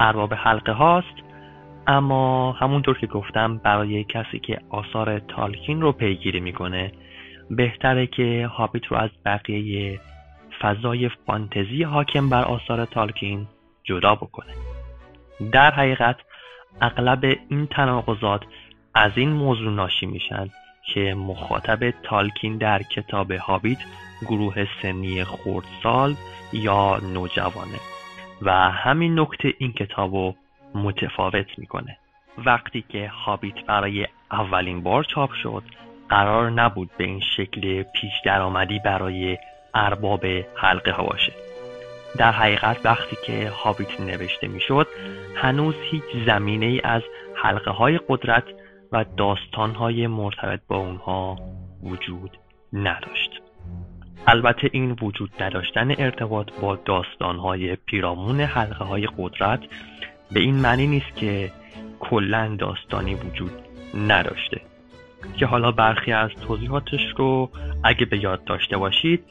ارباب حلقه هاست اما همونطور که گفتم برای کسی که آثار تالکین رو پیگیری می‌کنه بهتره که هابیت رو از بقیه فضای فانتزی حاکم بر آثار تالکین جدا بکنه. در حقیقت اغلب این تناقضات از این موضوع ناشی میشن که مخاطب تالکین در کتاب هابیت گروه سنی خردسال یا نوجوانه و همین نکته این کتاب رو متفاوت می‌کنه. وقتی که هابیت برای اولین بار چاپ شد قرار نبود به این شکل پیش درآمدی برای ارباب حلقه ها باشه. در حقیقت وقتی که هابیت نوشته می‌شد هنوز هیچ زمینه ای از حلقه های قدرت و داستان های مرتبط با اونها وجود نداشت. البته این وجود نداشتن ارتباط با داستان های پیرامون حلقه های قدرت به این معنی نیست که کلا داستانی وجود نداشته. که حالا برخی از توضیحاتش رو اگه به یاد داشته باشید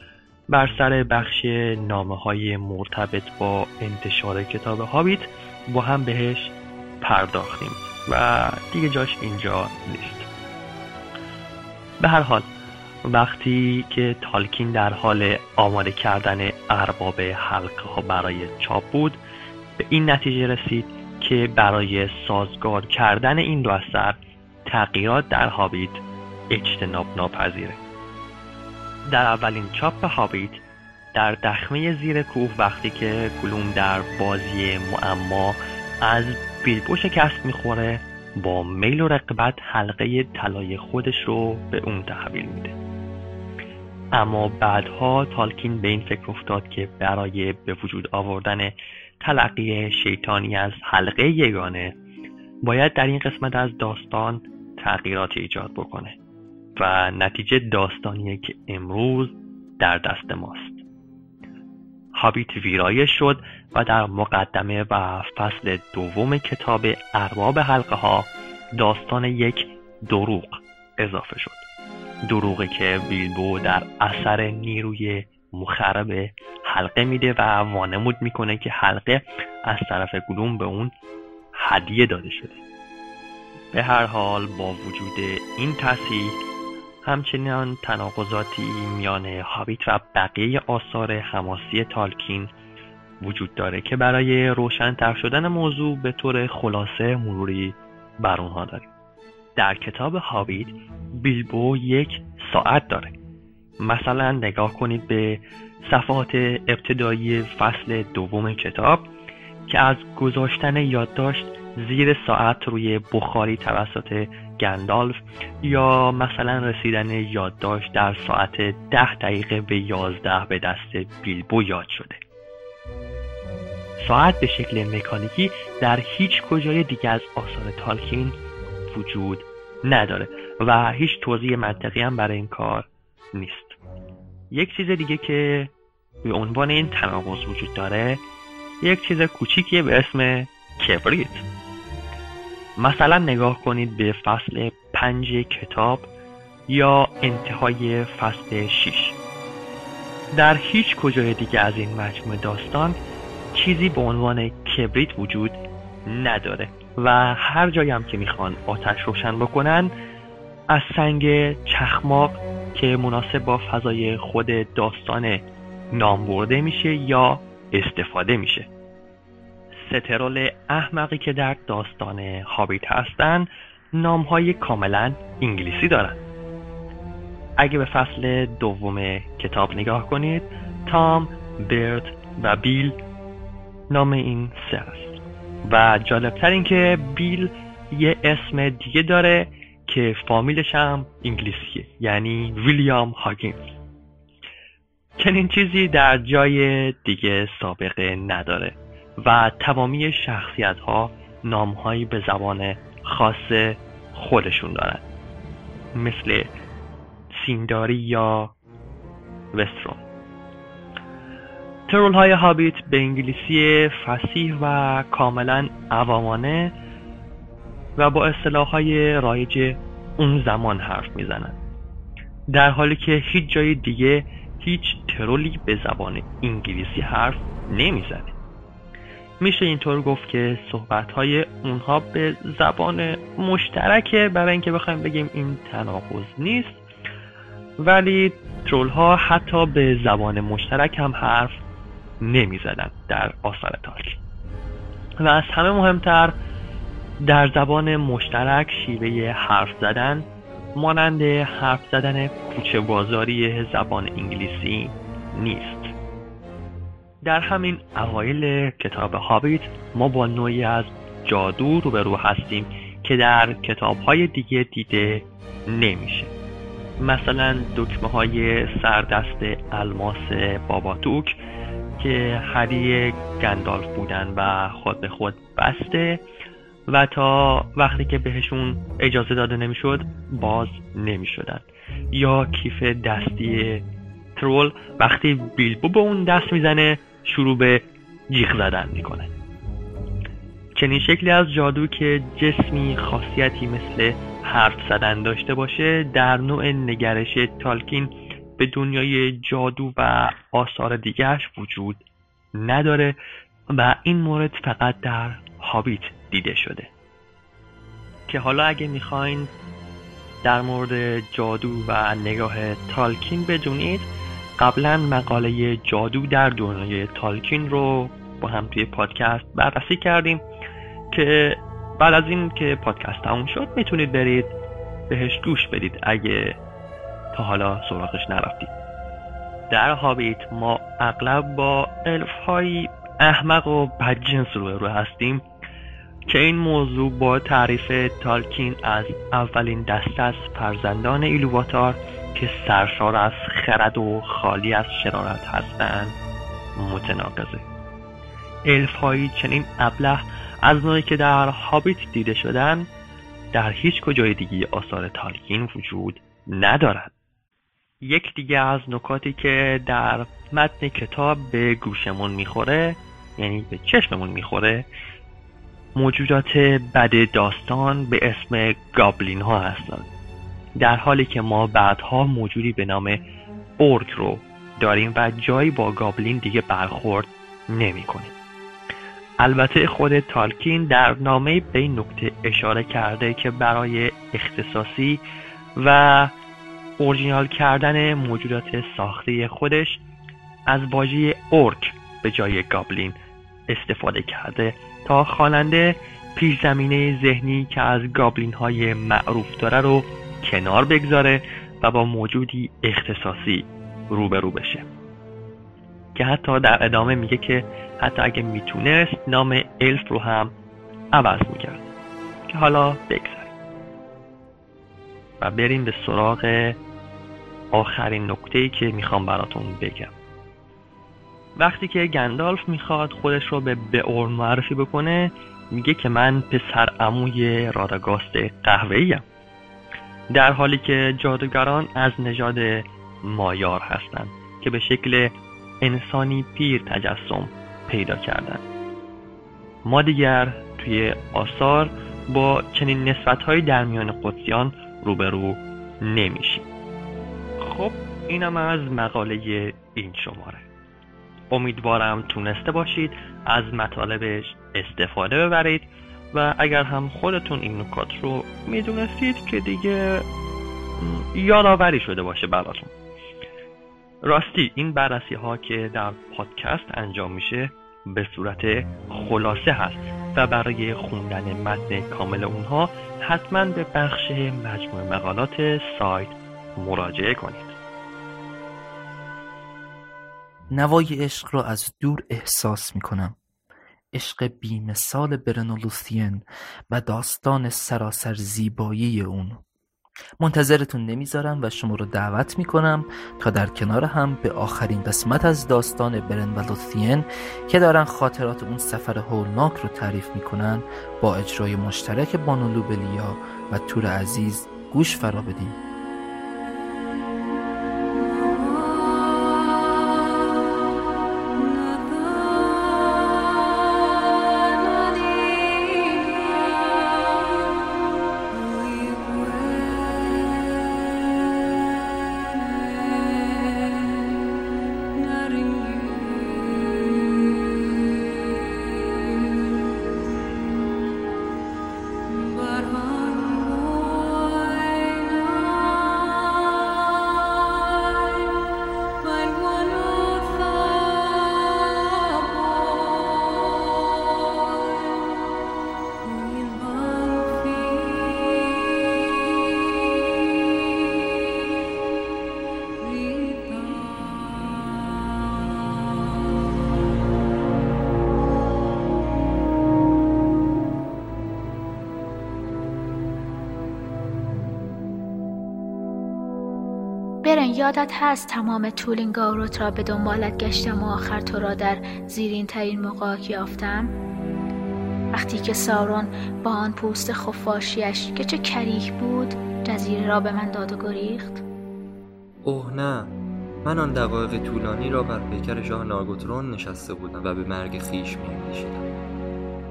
بر سر بخش نامه های مرتبط با انتشار کتاب هابیت با هم بهش پرداختیم. و دیگه جاش اینجا نیست. به هر حال وقتی که تالکین در حال آماده کردن ارباب حلقه ها برای چاپ بود به این نتیجه رسید که برای سازگار کردن این دو اثر تغییرات در هابیت اجتناب ناپذیره. در اولین چاپ هابیت در دخمه زیر کوه وقتی که گلوم در بازی معما از بیلبو شکست می‌خوره با میل و رقبت حلقه طلای خودش رو به اون تحویل میده. اما بعدها تالکین به این فکر افتاد که برای به وجود آوردن تلقی شیطانی از حلقه یگانه باید در این قسمت از داستان تغییرات ایجاد بکنه و نتیجه داستانیه که امروز در دست ماست. هابیت ویرایش شد و در مقدمه و فصل دوم کتاب ارباب حلقه ها داستان یک دروغ اضافه شد. دروغی که بیلبو در اثر نیروی مخرب حلقه میده و وانمود می‌کنه که حلقه از طرف گلوم به اون هدیه داده شده. به هر حال با وجود این تصحیح همچنان تناقضاتی میان هابیت و بقیه آثار حماسی تالکین وجود داره که برای روشنتر شدن موضوع به طور خلاصه مروری بر اونها داریم. در کتاب هابیت بیلبو یک ساعت داره. مثلا نگاه کنید به صفحات ابتدایی فصل دوم کتاب که از گذاشتن یادداشت زیر ساعت روی بخاری توسط گندالف یا مثلا رسیدن یادداشت در ساعت ده دقیقه به یازده به دست بیلبو یاد شده. ساعت به شکل مکانیکی در هیچ کجای دیگه از آثار تالکین وجود نداره و هیچ توضیح منطقی هم برای این کار نیست. یک چیز دیگه که به عنوان این تناقض وجود داره یک چیز کوچیکیه به اسم کبریت. مثلا نگاه کنید به فصل پنج کتاب یا انتهای فصل 6 در هیچ کجای دیگه از این مجموعه داستان چیزی به عنوان کبریت وجود نداره و هر جایی هم که می‌خوان آتش روشن بکنن از سنگ چخماق که مناسب با فضای خود داستان نام برده میشه یا استفاده میشه. سترول احمقی که در داستان هابیت هستن نام های کاملا انگلیسی دارن اگه به فصل دوم کتاب نگاه کنید تام، برت و بیل نام این سه است. و جالبتر این که بیل یه اسم دیگه داره که فامیلش هم انگلیسیه یعنی ویلیام هاگینز. چنین چیزی در جای دیگه سابقه نداره. و تمامی شخصیت ها نامهایی به زبان خاص خودشون دارن. مثل سینداری یا وسترون. ترول های هابیت به انگلیسی فسیح و کاملا عوامانه و با اصطلاح های رایج اون زمان حرف می‌زنن. در حالی که هیچ جای دیگه هیچ ترولی به زبان انگلیسی حرف نمی‌زنه. میشه اینطور گفت که صحبت های اونها به زبان مشترکه. برای اینکه بخوایم بگیم این تناقض نیست ولی ترول ها حتی به زبان مشترک هم حرف نمی‌زدن در آثار تالکین و از همه مهمتر در زبان مشترک شیوه حرف زدن مانند حرف زدن کوچه بازاری زبان انگلیسی نیست. در همین اوایل کتاب هابیت ما با نوعی از جادو روبرو هستیم که در کتاب های دیگه دیده نمیشه. مثلا دکمه های سردست الماس باباتوک که هری گندالف بودن و خود به خود بسته و تا وقتی که بهشون اجازه داده نمی‌شد باز نمی‌شدن. یا کیف دستی ترول وقتی بیلبو به اون دست می‌زنه شروع به جیغ زدن می‌کنه. چنین شکلی از جادو که جسمی خاصیتی مثل حرف زدن داشته باشه در نوع نگرش تالکین به دنیای جادو و آثار دیگرش وجود نداره و این مورد فقط در هابیت دیده شده. که حالا اگه می‌خواین در مورد جادو و نگاه تالکین بدونید قبلا مقاله جادو در دنیای تالکین رو با هم توی پادکست بررسی کردیم که بعد از این که پادکست تموم شد می‌تونید برید بهش گوش بدید اگه تا حالا سراغش نرفتید. در هابیت ما اغلب با الف های احمق و بدجنس رو رو هستیم که این موضوع با تعریف تالکین از اولین دسته از فرزندان ایلوواتار که سرشار از خرد و خالی از شرارت هستند متناقضه. الف هایی چنین ابله از نوعی که در هابیت دیده شدن در هیچ کجای دیگه آثار تالکین وجود ندارد. یک دیگه از نکاتی که در متن کتاب به گوشمون می‌خوره یعنی به چشممون می‌خوره موجودات بد داستان به اسم گابلین ها هستند. در حالی که ما بعدها موجودی به نام اورک رو داریم و جایی با گابلین دیگه برخورد نمی کنیم. البته خود تالکین در نامه به این نکته اشاره کرده که برای اختصاصی و اورجینال کردن موجودات ساخته خودش از واژه اورک به جای گابلین استفاده کرده تا خواننده پیش زمینه ذهنی که از گابلین های معروف داره رو کنار بگذاره و با موجودی اختصاصی روبرو بشه. که حتی در ادامه میگه که حتی اگه می‌تونست نام الف رو هم عوض می‌کرد. که حالا بگذاریم. و بریم به سراغ آخرین نکته که می‌خوام براتون بگم. وقتی که گندالف می‌خواد خودش رو به بئورن معرفی بکنه میگه که من پسر عموی راداگاست قهوه‌ایم در حالی که جادوگران از نژاد مایار هستند که به شکل انسانی پیر تجسم پیدا کردند. ما دیگر توی آثار با چنین نسبت در میان قدسیان روبرو نمیشیم. خب اینم از مقاله این شماره. امیدوارم تونسته باشید از مطالبش استفاده ببرید و اگر هم خودتون این نکات رو می‌دونستید که دیگه یادآوری شده باشه براتون. راستی این بررسی ها که در پادکست انجام میشه به صورت خلاصه هست و برای خوندن متن کامل اونها حتما به بخش مجموع مقالات سایت مراجعه کنید. نوای عشق را از دور احساس می کنم عشق بیمثال برنولوثین و داستان سراسر زیبایی اون. منتظرتون نمی‌ذارم و شما رو دعوت می‌کنم تا در کنار هم به آخرین قسمت از داستان برن و لوثین که دارن خاطرات اون سفر هولناک رو تعریف می‌کنن با اجرای مشترک بانولو بلیا و تور عزیز گوش فرا بدیم یادت هست تمام طول این گاوروت را به دنبالت گشتم و آخر تو را در زیرین ترین مقاک یافتم؟ وقتی که سارون با آن پوست خفاشیش که چه کریه بود جزیره را به من داد و گریخت؟ اوه نه من آن دقایق طولانی را بر پیکر شاه ناگوترون نشسته بودم و به مرگ خیش می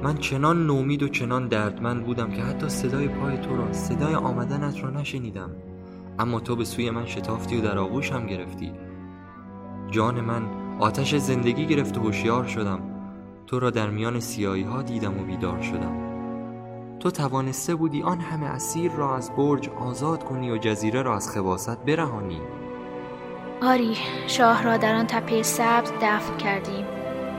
من چنان نومید و چنان دردمند بودم که حتی صدای پای تو را صدای آمدنت را نشنیدم. اما تو به سوی من شتافتی و در آغوش هم گرفتی. جان من آتش زندگی گرفت و هوشیار شدم. تو را در میان سیایی ها دیدم و بیدار شدم. تو توانسته بودی آن همه اسیر را از برج آزاد کنی و جزیره را از خباست برهانی. آری شاه را در آن تپه سبز دفن کردیم.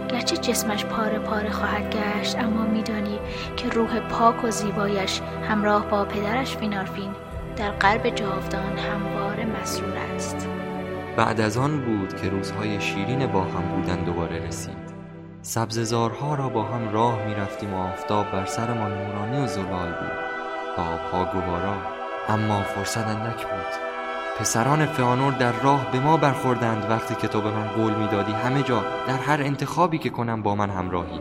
گرچه جسمش پاره پاره خواهد گشت اما میدانی که روح پاک و زیبایش همراه با پدرش فینارفین. در قلب جاودان هموار مسرور است. بعد از آن بود که روزهای شیرین با هم بودن دوباره رسید. سبززارها را با هم راه می رفتیم و آفتاب بر سرمان نورانی و زلال بود. و آبها گوارا اما فرصت اندک بود. پسران فانور در راه به ما برخوردند وقتی که تو به من قول می‌دادی همه جا در هر انتخابی که کنم با من همراهی.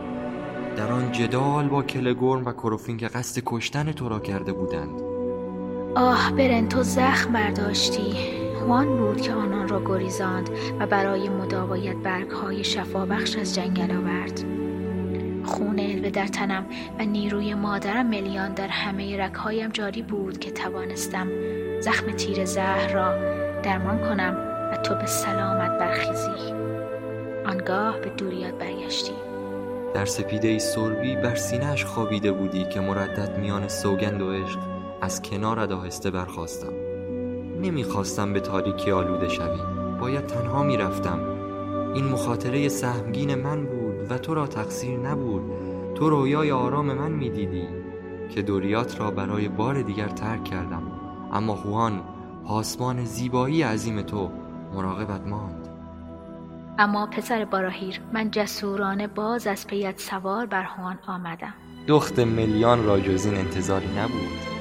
در آن جدال با کلگورم و کروفین که قصد کشتن تو را کرده بودند. آه برن تو زخم برداشتی. وان بود که آنان را گریزاند و برای مداوایت برگهای شفابخش از جنگل آورد. خون الوه در تنم و نیروی مادرم ملیان در همه رکهایم جاری بود که توانستم زخم تیر زهر را درمان کنم و تو به سلامت برخیزی. آنگاه به دوریات برگشتی. در سپیده ای سربی بر سینهش خوابیده بودی که مردد میان سوگند و عشق. از کنار آهسته برخواستم نمی‌خواستم به تاریکی آلوده شوی. باید تنها می‌رفتم. این مخاطره سهمگین من بود و تو را تقصیر نبود. تو رویای آرام من می‌دیدی که دوریات را برای بار دیگر ترک کردم. اما خوان پاسمان زیبایی عظیم تو مراقبت ماند. اما پسر باراهیر من جسورانه باز از پیت سوار بر هوان آمدم. دخت ملیان را جز این انتظاری نبود.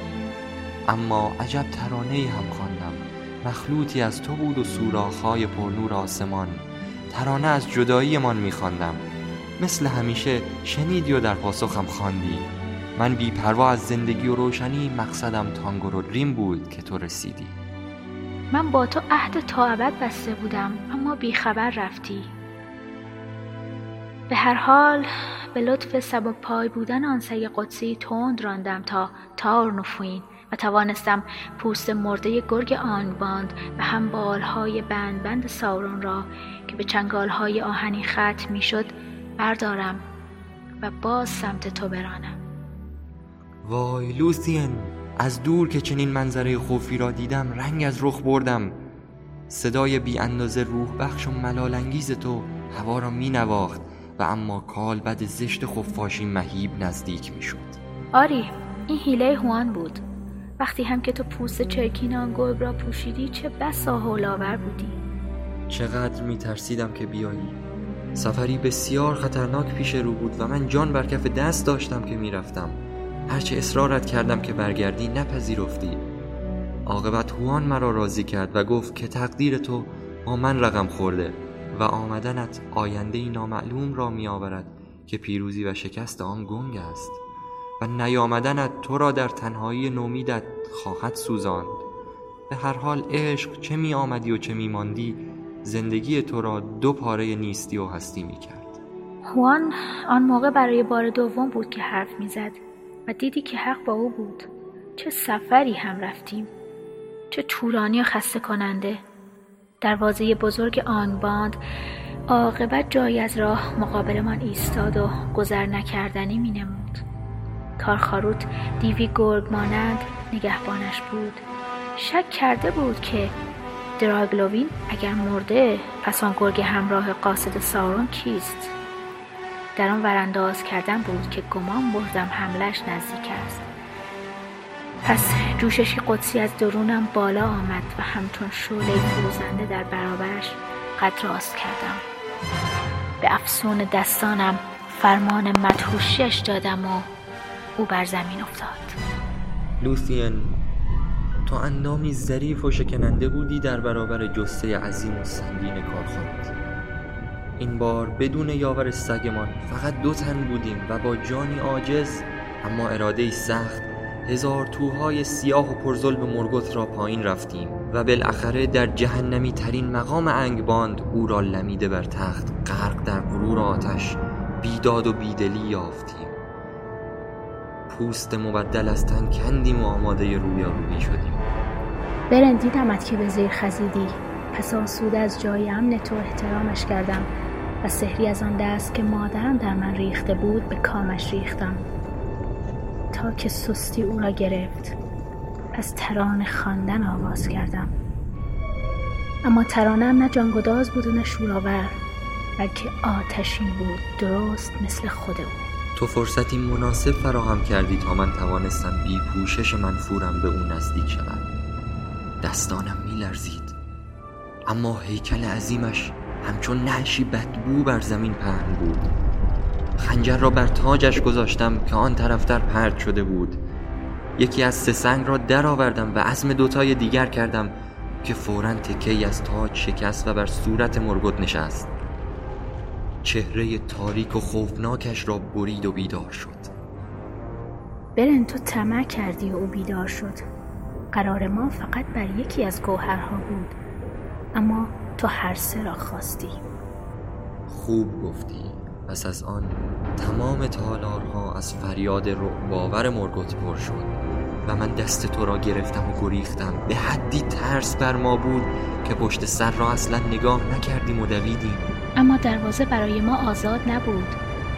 اما عجب ترانه هم خواندم. مخلوطی از تو بود و سوراخهای پرنور آسمان. ترانه از جداییمان میخواندم. مثل همیشه شنیدی و در پاسخم خواندی. من بی پروا از زندگی و روشنی مقصدم تانگو و ریم بود که تو رسیدی. من با تو عهد تا ابد بسته بودم اما بیخبر رفتی. به هر حال به لطف سبب پای بودن آن سگ قدسی تند راندم تا تار نفوین و توانستم پوست مرده گرگ آن باند و هم بالهای بند بند ساورون را که به چنگالهای آهنی ختم می‌شد بردارم و باز سمت تو برانم. وای لوسین از دور که چنین منظره خوفی را دیدم رنگ از رخ بردم. صدای بی اندازه روح بخش و ملال انگیز تو هوا را می نواخت و اما کال بد زشت خفاشی مهیب نزدیک می شد. آری این هیله هوان بود. وقتی هم که تو پوست چرکین آن گرگ را پوشیدی چه بسا هولاور بودی. چقدر می ترسیدم که بیایی. سفری بسیار خطرناک پیش رو بود و من جان بر کف دست داشتم که می‌رفتم. هرچه اصرارت کردم که برگردی نپذیرفتی. عاقبت هوان مرا راضی کرد و گفت که تقدیر تو با من رقم خورده و آمدنت آینده ای نامعلوم را می آورد که پیروزی و شکست آن گنگ است. و نیامدنت تو را در تنهایی نومیدت خواهد سوزاند. به هر حال عشق چه می آمدی و چه می ماندی زندگی تو را دو پاره نیستی و هستی می کرد. هوان آن موقع برای بار دوم بود که حرف می‌زد و دیدی که حق با او بود. چه سفری هم رفتیم. چه تورانی و خسته کننده. دروازه بزرگ آنباند عاقبت جایی از راه مقابلمان ایستاد و گذر نکردنی می نمود. کارخاروت دیوی گرگ مانند نگهبانش بود. شک کرده بود که دراگلوین اگر مرده پس آن گرگ همراه قاصد سارون کیست؟ در آن ورانداز کردن بود که گمان بردم حملش نزدیک است. پس جوششی قدسی از درونم بالا آمد و همچون شعله فروزنده در برابرش قد راست کردم. به افسون دستانم فرمان مدهوشیش دادم و او بر زمین افتاد. لوثین تو اندامی ظریف و شکننده بودی در برابر جسته عظیم و سنگین کارخانت این بار بدون یاور سگمان فقط دو تن بودیم و با جانی عاجز اما اراده سخت هزار توهای سیاه و پرزل به مرگوت را پایین رفتیم و بالاخره در جهنمی ترین مقام انگباند او را لمیده بر تخت غرق در غرور آتش بیداد و بیدلی یافتیم. پوست مبدل از تن کندیم و آماده رویارویی شدیم. برن دیدمت که به زیر خزیدی. پس آسوده از جای امن تو احترامش کردم و سحری از آن دست که مادرم در من ریخته بود به کامش ریختم. تا که سستی او را گرفت پس ترانه خواندن آغاز کردم. اما ترانم نه جانگداز بود و نه شوراور بلکه آتشین بود درست مثل خود او. تو فرصتی مناسب فراهم کردی تا من توانستم بی پوشش منفورم به او نزدیک شود. دستانم میلرزید. اما هیکل عظیمش همچون نعشی بدبو بر زمین پهن بود. خنجر را بر تاجش گذاشتم که آن طرفتر پرد شده بود. یکی از سه سنگ را درآوردم و عزم دوتای دیگر کردم که فورا تکی از تاج شکست و بر صورت مرگوت نشست. چهره تاریک و خوفناکش را برید و بیدار شد. برن تو طمع کردی و او بیدار شد. قرار ما فقط بر یکی از گوهرها بود. اما تو هر سه را خواستی. خوب گفتی. پس از آن تمام تالارها از فریاد رعباور مرگوت پر شد و من دست تو را گرفتم و گریختم. به حدی ترس بر ما بود که پشت سر را اصلا نگاه نکردیم و دویدیم. اما دروازه برای ما آزاد نبود.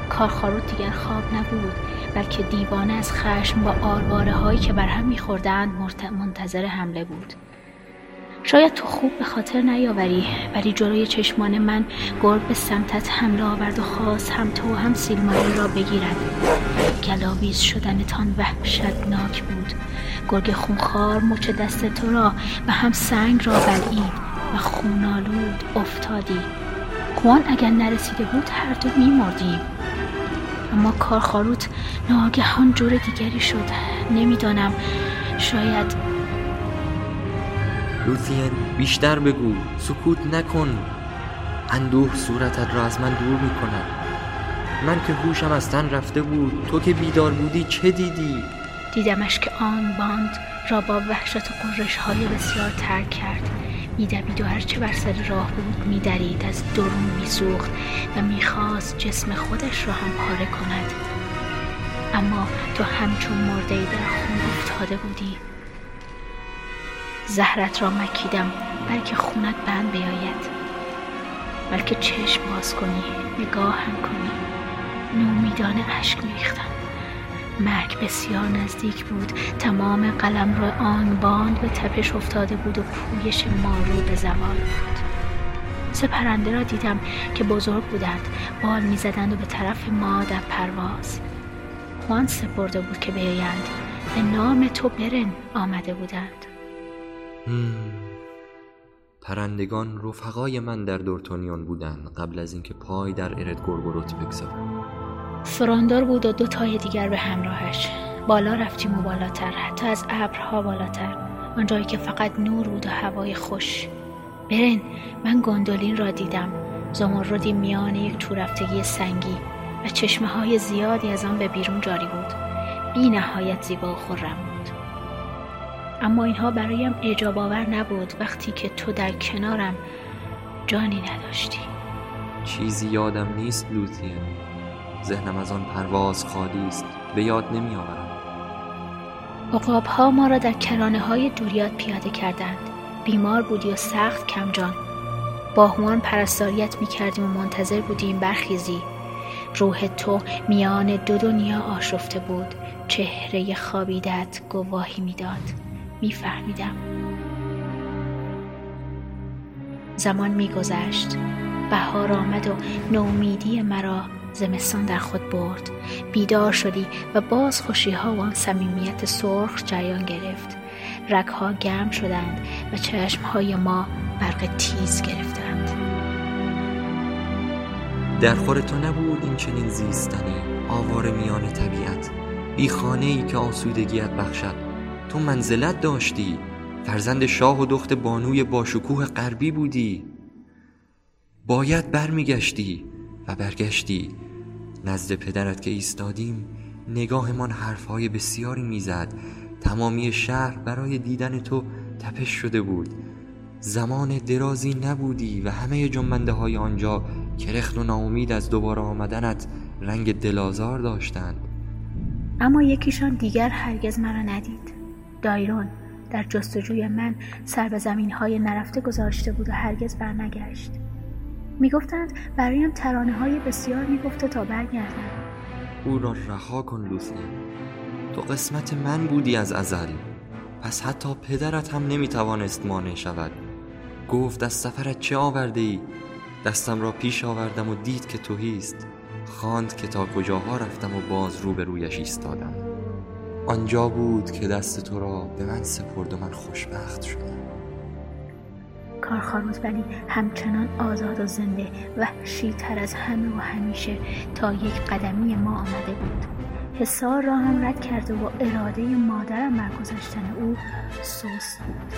کارخاروت دیگر خواب نبود بلکه دیوانه از خشم با آرواره هایی که بر هم میخوردند منتظر حمله بود. شاید تو خوب به خاطر نیاوری ولی جلوی چشمان من گرگ به سمتت حمله آورد و خواست هم تو و هم سیلماری را بگیرد. گلاویز شدنتان وحشتناک بود. گرگ خونخوار مچ دست تو را و هم سنگ را بلعید و خونالود افتادی. خوان اگر نرسیده بود هر دو میمردیم. اما کارخاروت ناگهان جور دیگری شد. نمی‌دانم. شاید لوثین بیشتر بگو. سکوت نکن. اندوه صورتت را از من دور می کند من که هوشم از تن رفته بود تو که بیدار بودی چه دیدی؟ دیدمش که آن باند را با وحشت و قرش های بسیار ترک کرد. میدوید و هرچه بر سر راه بود میدرید از درون میسوخت و می‌خواست جسم خودش را هم پاره کند. اما تو همچون مرده در خون افتاده بودی. زهرت را مکیدم بلکه خونت بند بیاید. بلکه چشم باز کنی نگاهم کنی. نومیدانه اشک میریختم. مرگ بسیار نزدیک بود. تمام قلم را آن باند به تپش افتاده بود و پویش مارو به زوال بود سه پرنده را دیدم که بزرگ بودند. بال می‌زدند و به طرف ما در پرواز. خوان سپرده بود که بیایند. به نام تو برن آمده بودند. پرندگان رفقای من در دورتونیون بودند قبل از اینکه پای در ارد گرگروت بگذارم سراندار بود و دو تای دیگر به همراهش. بالا رفتیم و بالاتر حتی از ابرها بالاتر. آنجایی که فقط نور بود و هوای خوش. برن من گندولین را دیدم. زمردی میان یک تورفتگی سنگی و چشمه های زیادی از آن به بیرون جاری بود. بی نهایت زیبا و خورم بود. اما اینها برایم اعجاب آور نبود. وقتی که تو در کنارم جانی نداشتی. چیزی یادم نیست لوتین. ذهنم از آن پرواز خالی است. به یاد نمی آورم عقاب ها ما را در کرانه های دوریات پیاده کردند. بیمار بودی و سخت کمجان. با هوان پرستاریت می کردیم و منتظر بودیم برخیزی. روح تو میان دو دنیا آشفته بود. چهره خوابیدت گواهی می‌داد. میفهمیدم. زمان میگذشت. بهار آمد و نومیدی مرا زمستان در خود برد. بیدار شدی و باز خوشی ها و آن صمیمیت سرخ جریان گرفت. رگها گرم شدند و چشم های ما برق تیز گرفتند. در خور تو نبود این چنین زیستنی آوار میان طبیعت. بی خانه ای که آسودگیت بخشد. تو منزلت داشتی. فرزند شاه و دخت بانوی باشکوه غربی بودی. باید برمیگشتی و برگشتی. نزد پدرت که ایستادیم نگاهمان حرفهای بسیاری می‌زد. تمامی شهر برای دیدن تو تپش شده بود. زمان درازی نبودی و همه جنبنده های آنجا کرخت و ناامید از دوباره آمدنت رنگ دلازار داشتند. اما یکیشان دیگر هرگز مرا ندید. دایرون در جستجوی من سر به زمین های نرفته گذاشته بود و هرگز برنگشت. می‌گفتند برایم ترانه های بسیار می‌گفته تا برگردم او را رها کن لوسی تو قسمت من بودی از ازل. پس حتی پدرت هم نمی‌توانست مانع شود. گفت از سفرت چه آورده ای؟ دستم را پیش آوردم و دید که توهیست خواند که تا کجاها رفتم و باز رو به رویش ایستادم. آنجا بود که دست تو را به من سپرد و من خوشبخت شدم. کارخانوت ولی همچنان آزاد و زنده وحشی تر از همه و همیشه تا یک قدمی ما آمده بود. حسار را هم رد کرده و اراده مادرم برگذاشتن او سوست بود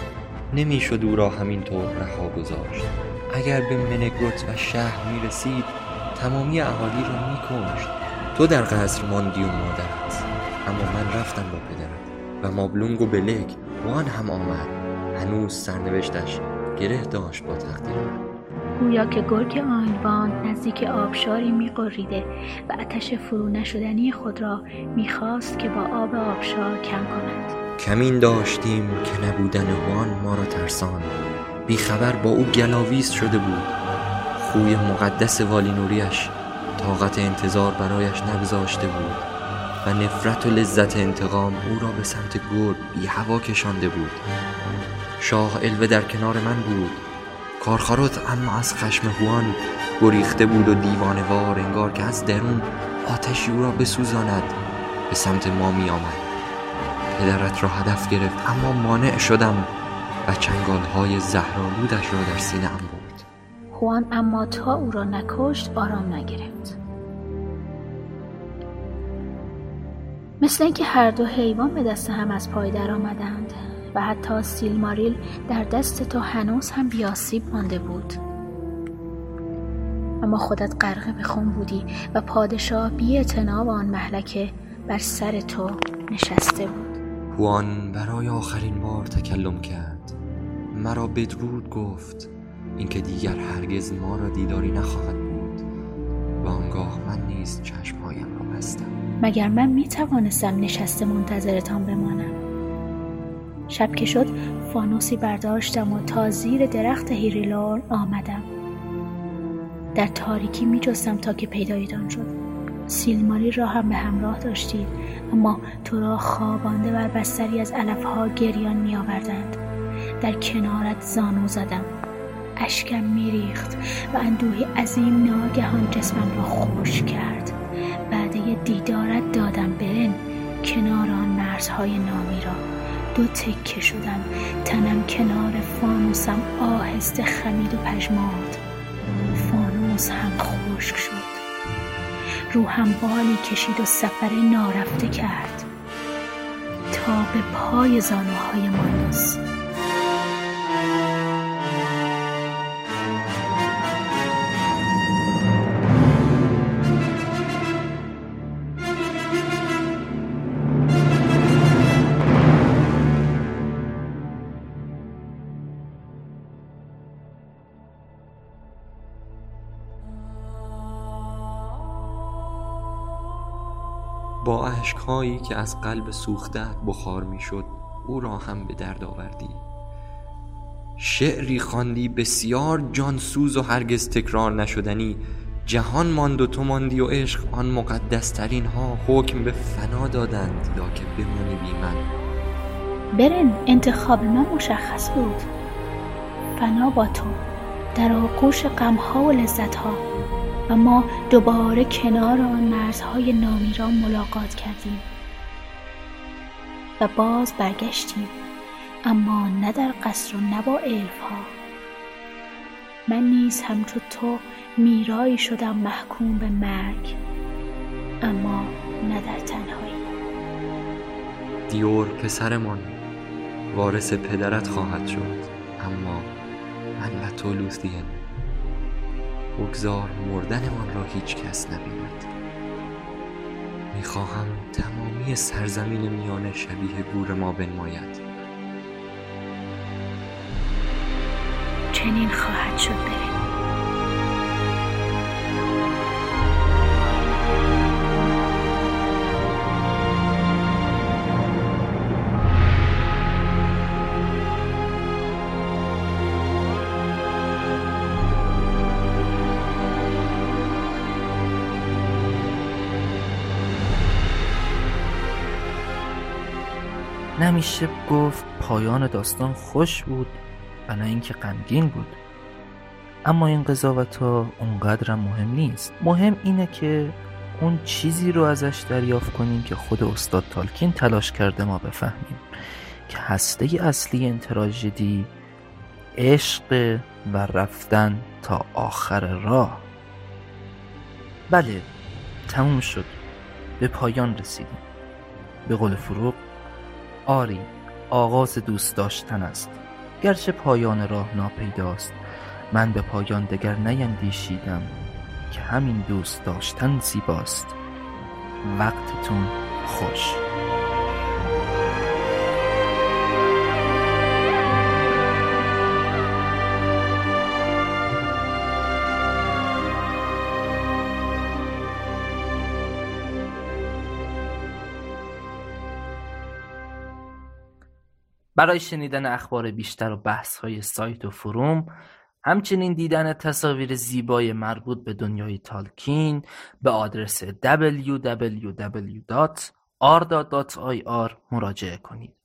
نمی‌شد او را همینطور رها گذاشت. اگر به منگروت و شهر می رسید تمامی اهالی را می کشت تو در قصر ماندی و مادرت اما من رفتم با پدرت و مابلونگ و بلک وان هم آمد. هنوز سرنوشتش گره داشت با تقدیر. من گویا که گرگ آنبان نزدیک آبشاری میقریده و آتش فرو نشدنی خود را می‌خواست که با آب آبشار کم کند. کمین داشتیم که نبودن وان ما را ترسان بیخبر با او گلاویز شده بود. خوی مقدس والینوریش طاقت انتظار برایش نگذاشته بود و نفرت و لذت انتقام او را به سمت گرگ بی هوا کشانده بود. شاه الوه در کنار من بود. کارخاروت اما از خشم هوان گریخته بود و دیوانوار انگار که از درون آتشی او را بسوزاند. به سمت ما می آمد. پدرت را هدف گرفت اما مانع شدم و چنگال های زهرالودش را در سینه ام برد. هوان اما تا او را نکشت آرام نگرفت. مثل اینکه هر دو حیوان به دست هم از پای در آمدند. و حتی سیلماریل در دست تو هنوز هم بیاسیب مانده بود. اما خودت غرقه به خون بودی و پادشاه بی آن محلکه بر سر تو نشسته بود. هوان برای آخرین بار تکلم کرد. مرا بدرود گفت اینکه دیگر هرگز ما را دیداری نخواهد بود و آنگاه من نیز چشمهایم را بستم. مگر من می توانستم نشسته منتظرتان بمانم؟ شب که شد فانوسی برداشتم و تا زیر درخت هیریلور آمدم. در تاریکی می جستم تا که پیدایتان شد. سیلماری را هم به همراه داشتید اما تو را خوابانده بر بستری از علفها گریان می آوردند در کنارت زانو زدم. اشکم میریخت و اندوهی عظیم ناگهان جسمم را خوش کرد. بعد دیدارت دادم برن کنار آن مرزهای نامی را. دو تکه شدم. تنم کنار فانوسم آهسته خمید و پژمرد. فانوس هم خشک شد. روحم بالی کشید و سفر نارفته کرد. تا به پای زانوهای مانوس. عشقهایی که از قلب سوختت بخار می‌شد او را هم به درد آوردی. شعری خواندی بسیار جانسوز و هرگز تکرار نشدنی. جهان ماند و تو ماندی و عشق آن مقدسترین ها حکم به فنا دادند یا که بمانی بی من. برن انتخاب من مشخص بود. فنا با تو در آغوش غمها و لذتها. و ما دوباره کنار آن مرزهای نامی را ملاقات کردیم. و باز برگشتیم اما نه در قصر و نه با ها من نیز همچو تو میرایی شدم محکوم به مرگ اما نه در تنهایی. دیور پسرمان وارث پدرت خواهد شد اما من و تو لوثین بگذار مردنمان را هیچ کس نبیند. می‌خواهم تمامی سرزمین میانه شبیه گور ما بنماید. چنین خواهد شد بریم. نمیشه گفت پایان داستان خوش بود نه اینکه غمگین بود. اما این قضاوت ها اونقدرم مهم نیست. مهم اینه که اون چیزی رو ازش دریافت کنیم که خود استاد تالکین تلاش کرده ما بفهمیم. که هسته اصلی این تراژدی عشق و رفتن تا آخر راه. بله تموم شد. به پایان رسیدیم. به قول فروغ آری آغاز دوست داشتن است. گرچه پایان راه ناپیداست. من به پایان دگر نیندیشیدم که همین دوست داشتن زیباست. وقتتون خوش. برای شنیدن اخبار بیشتر و بحث های سایت و فروم همچنین دیدن تصاویر زیبای مربوط به دنیای تالکین به آدرس www.arda.ir مراجعه کنید.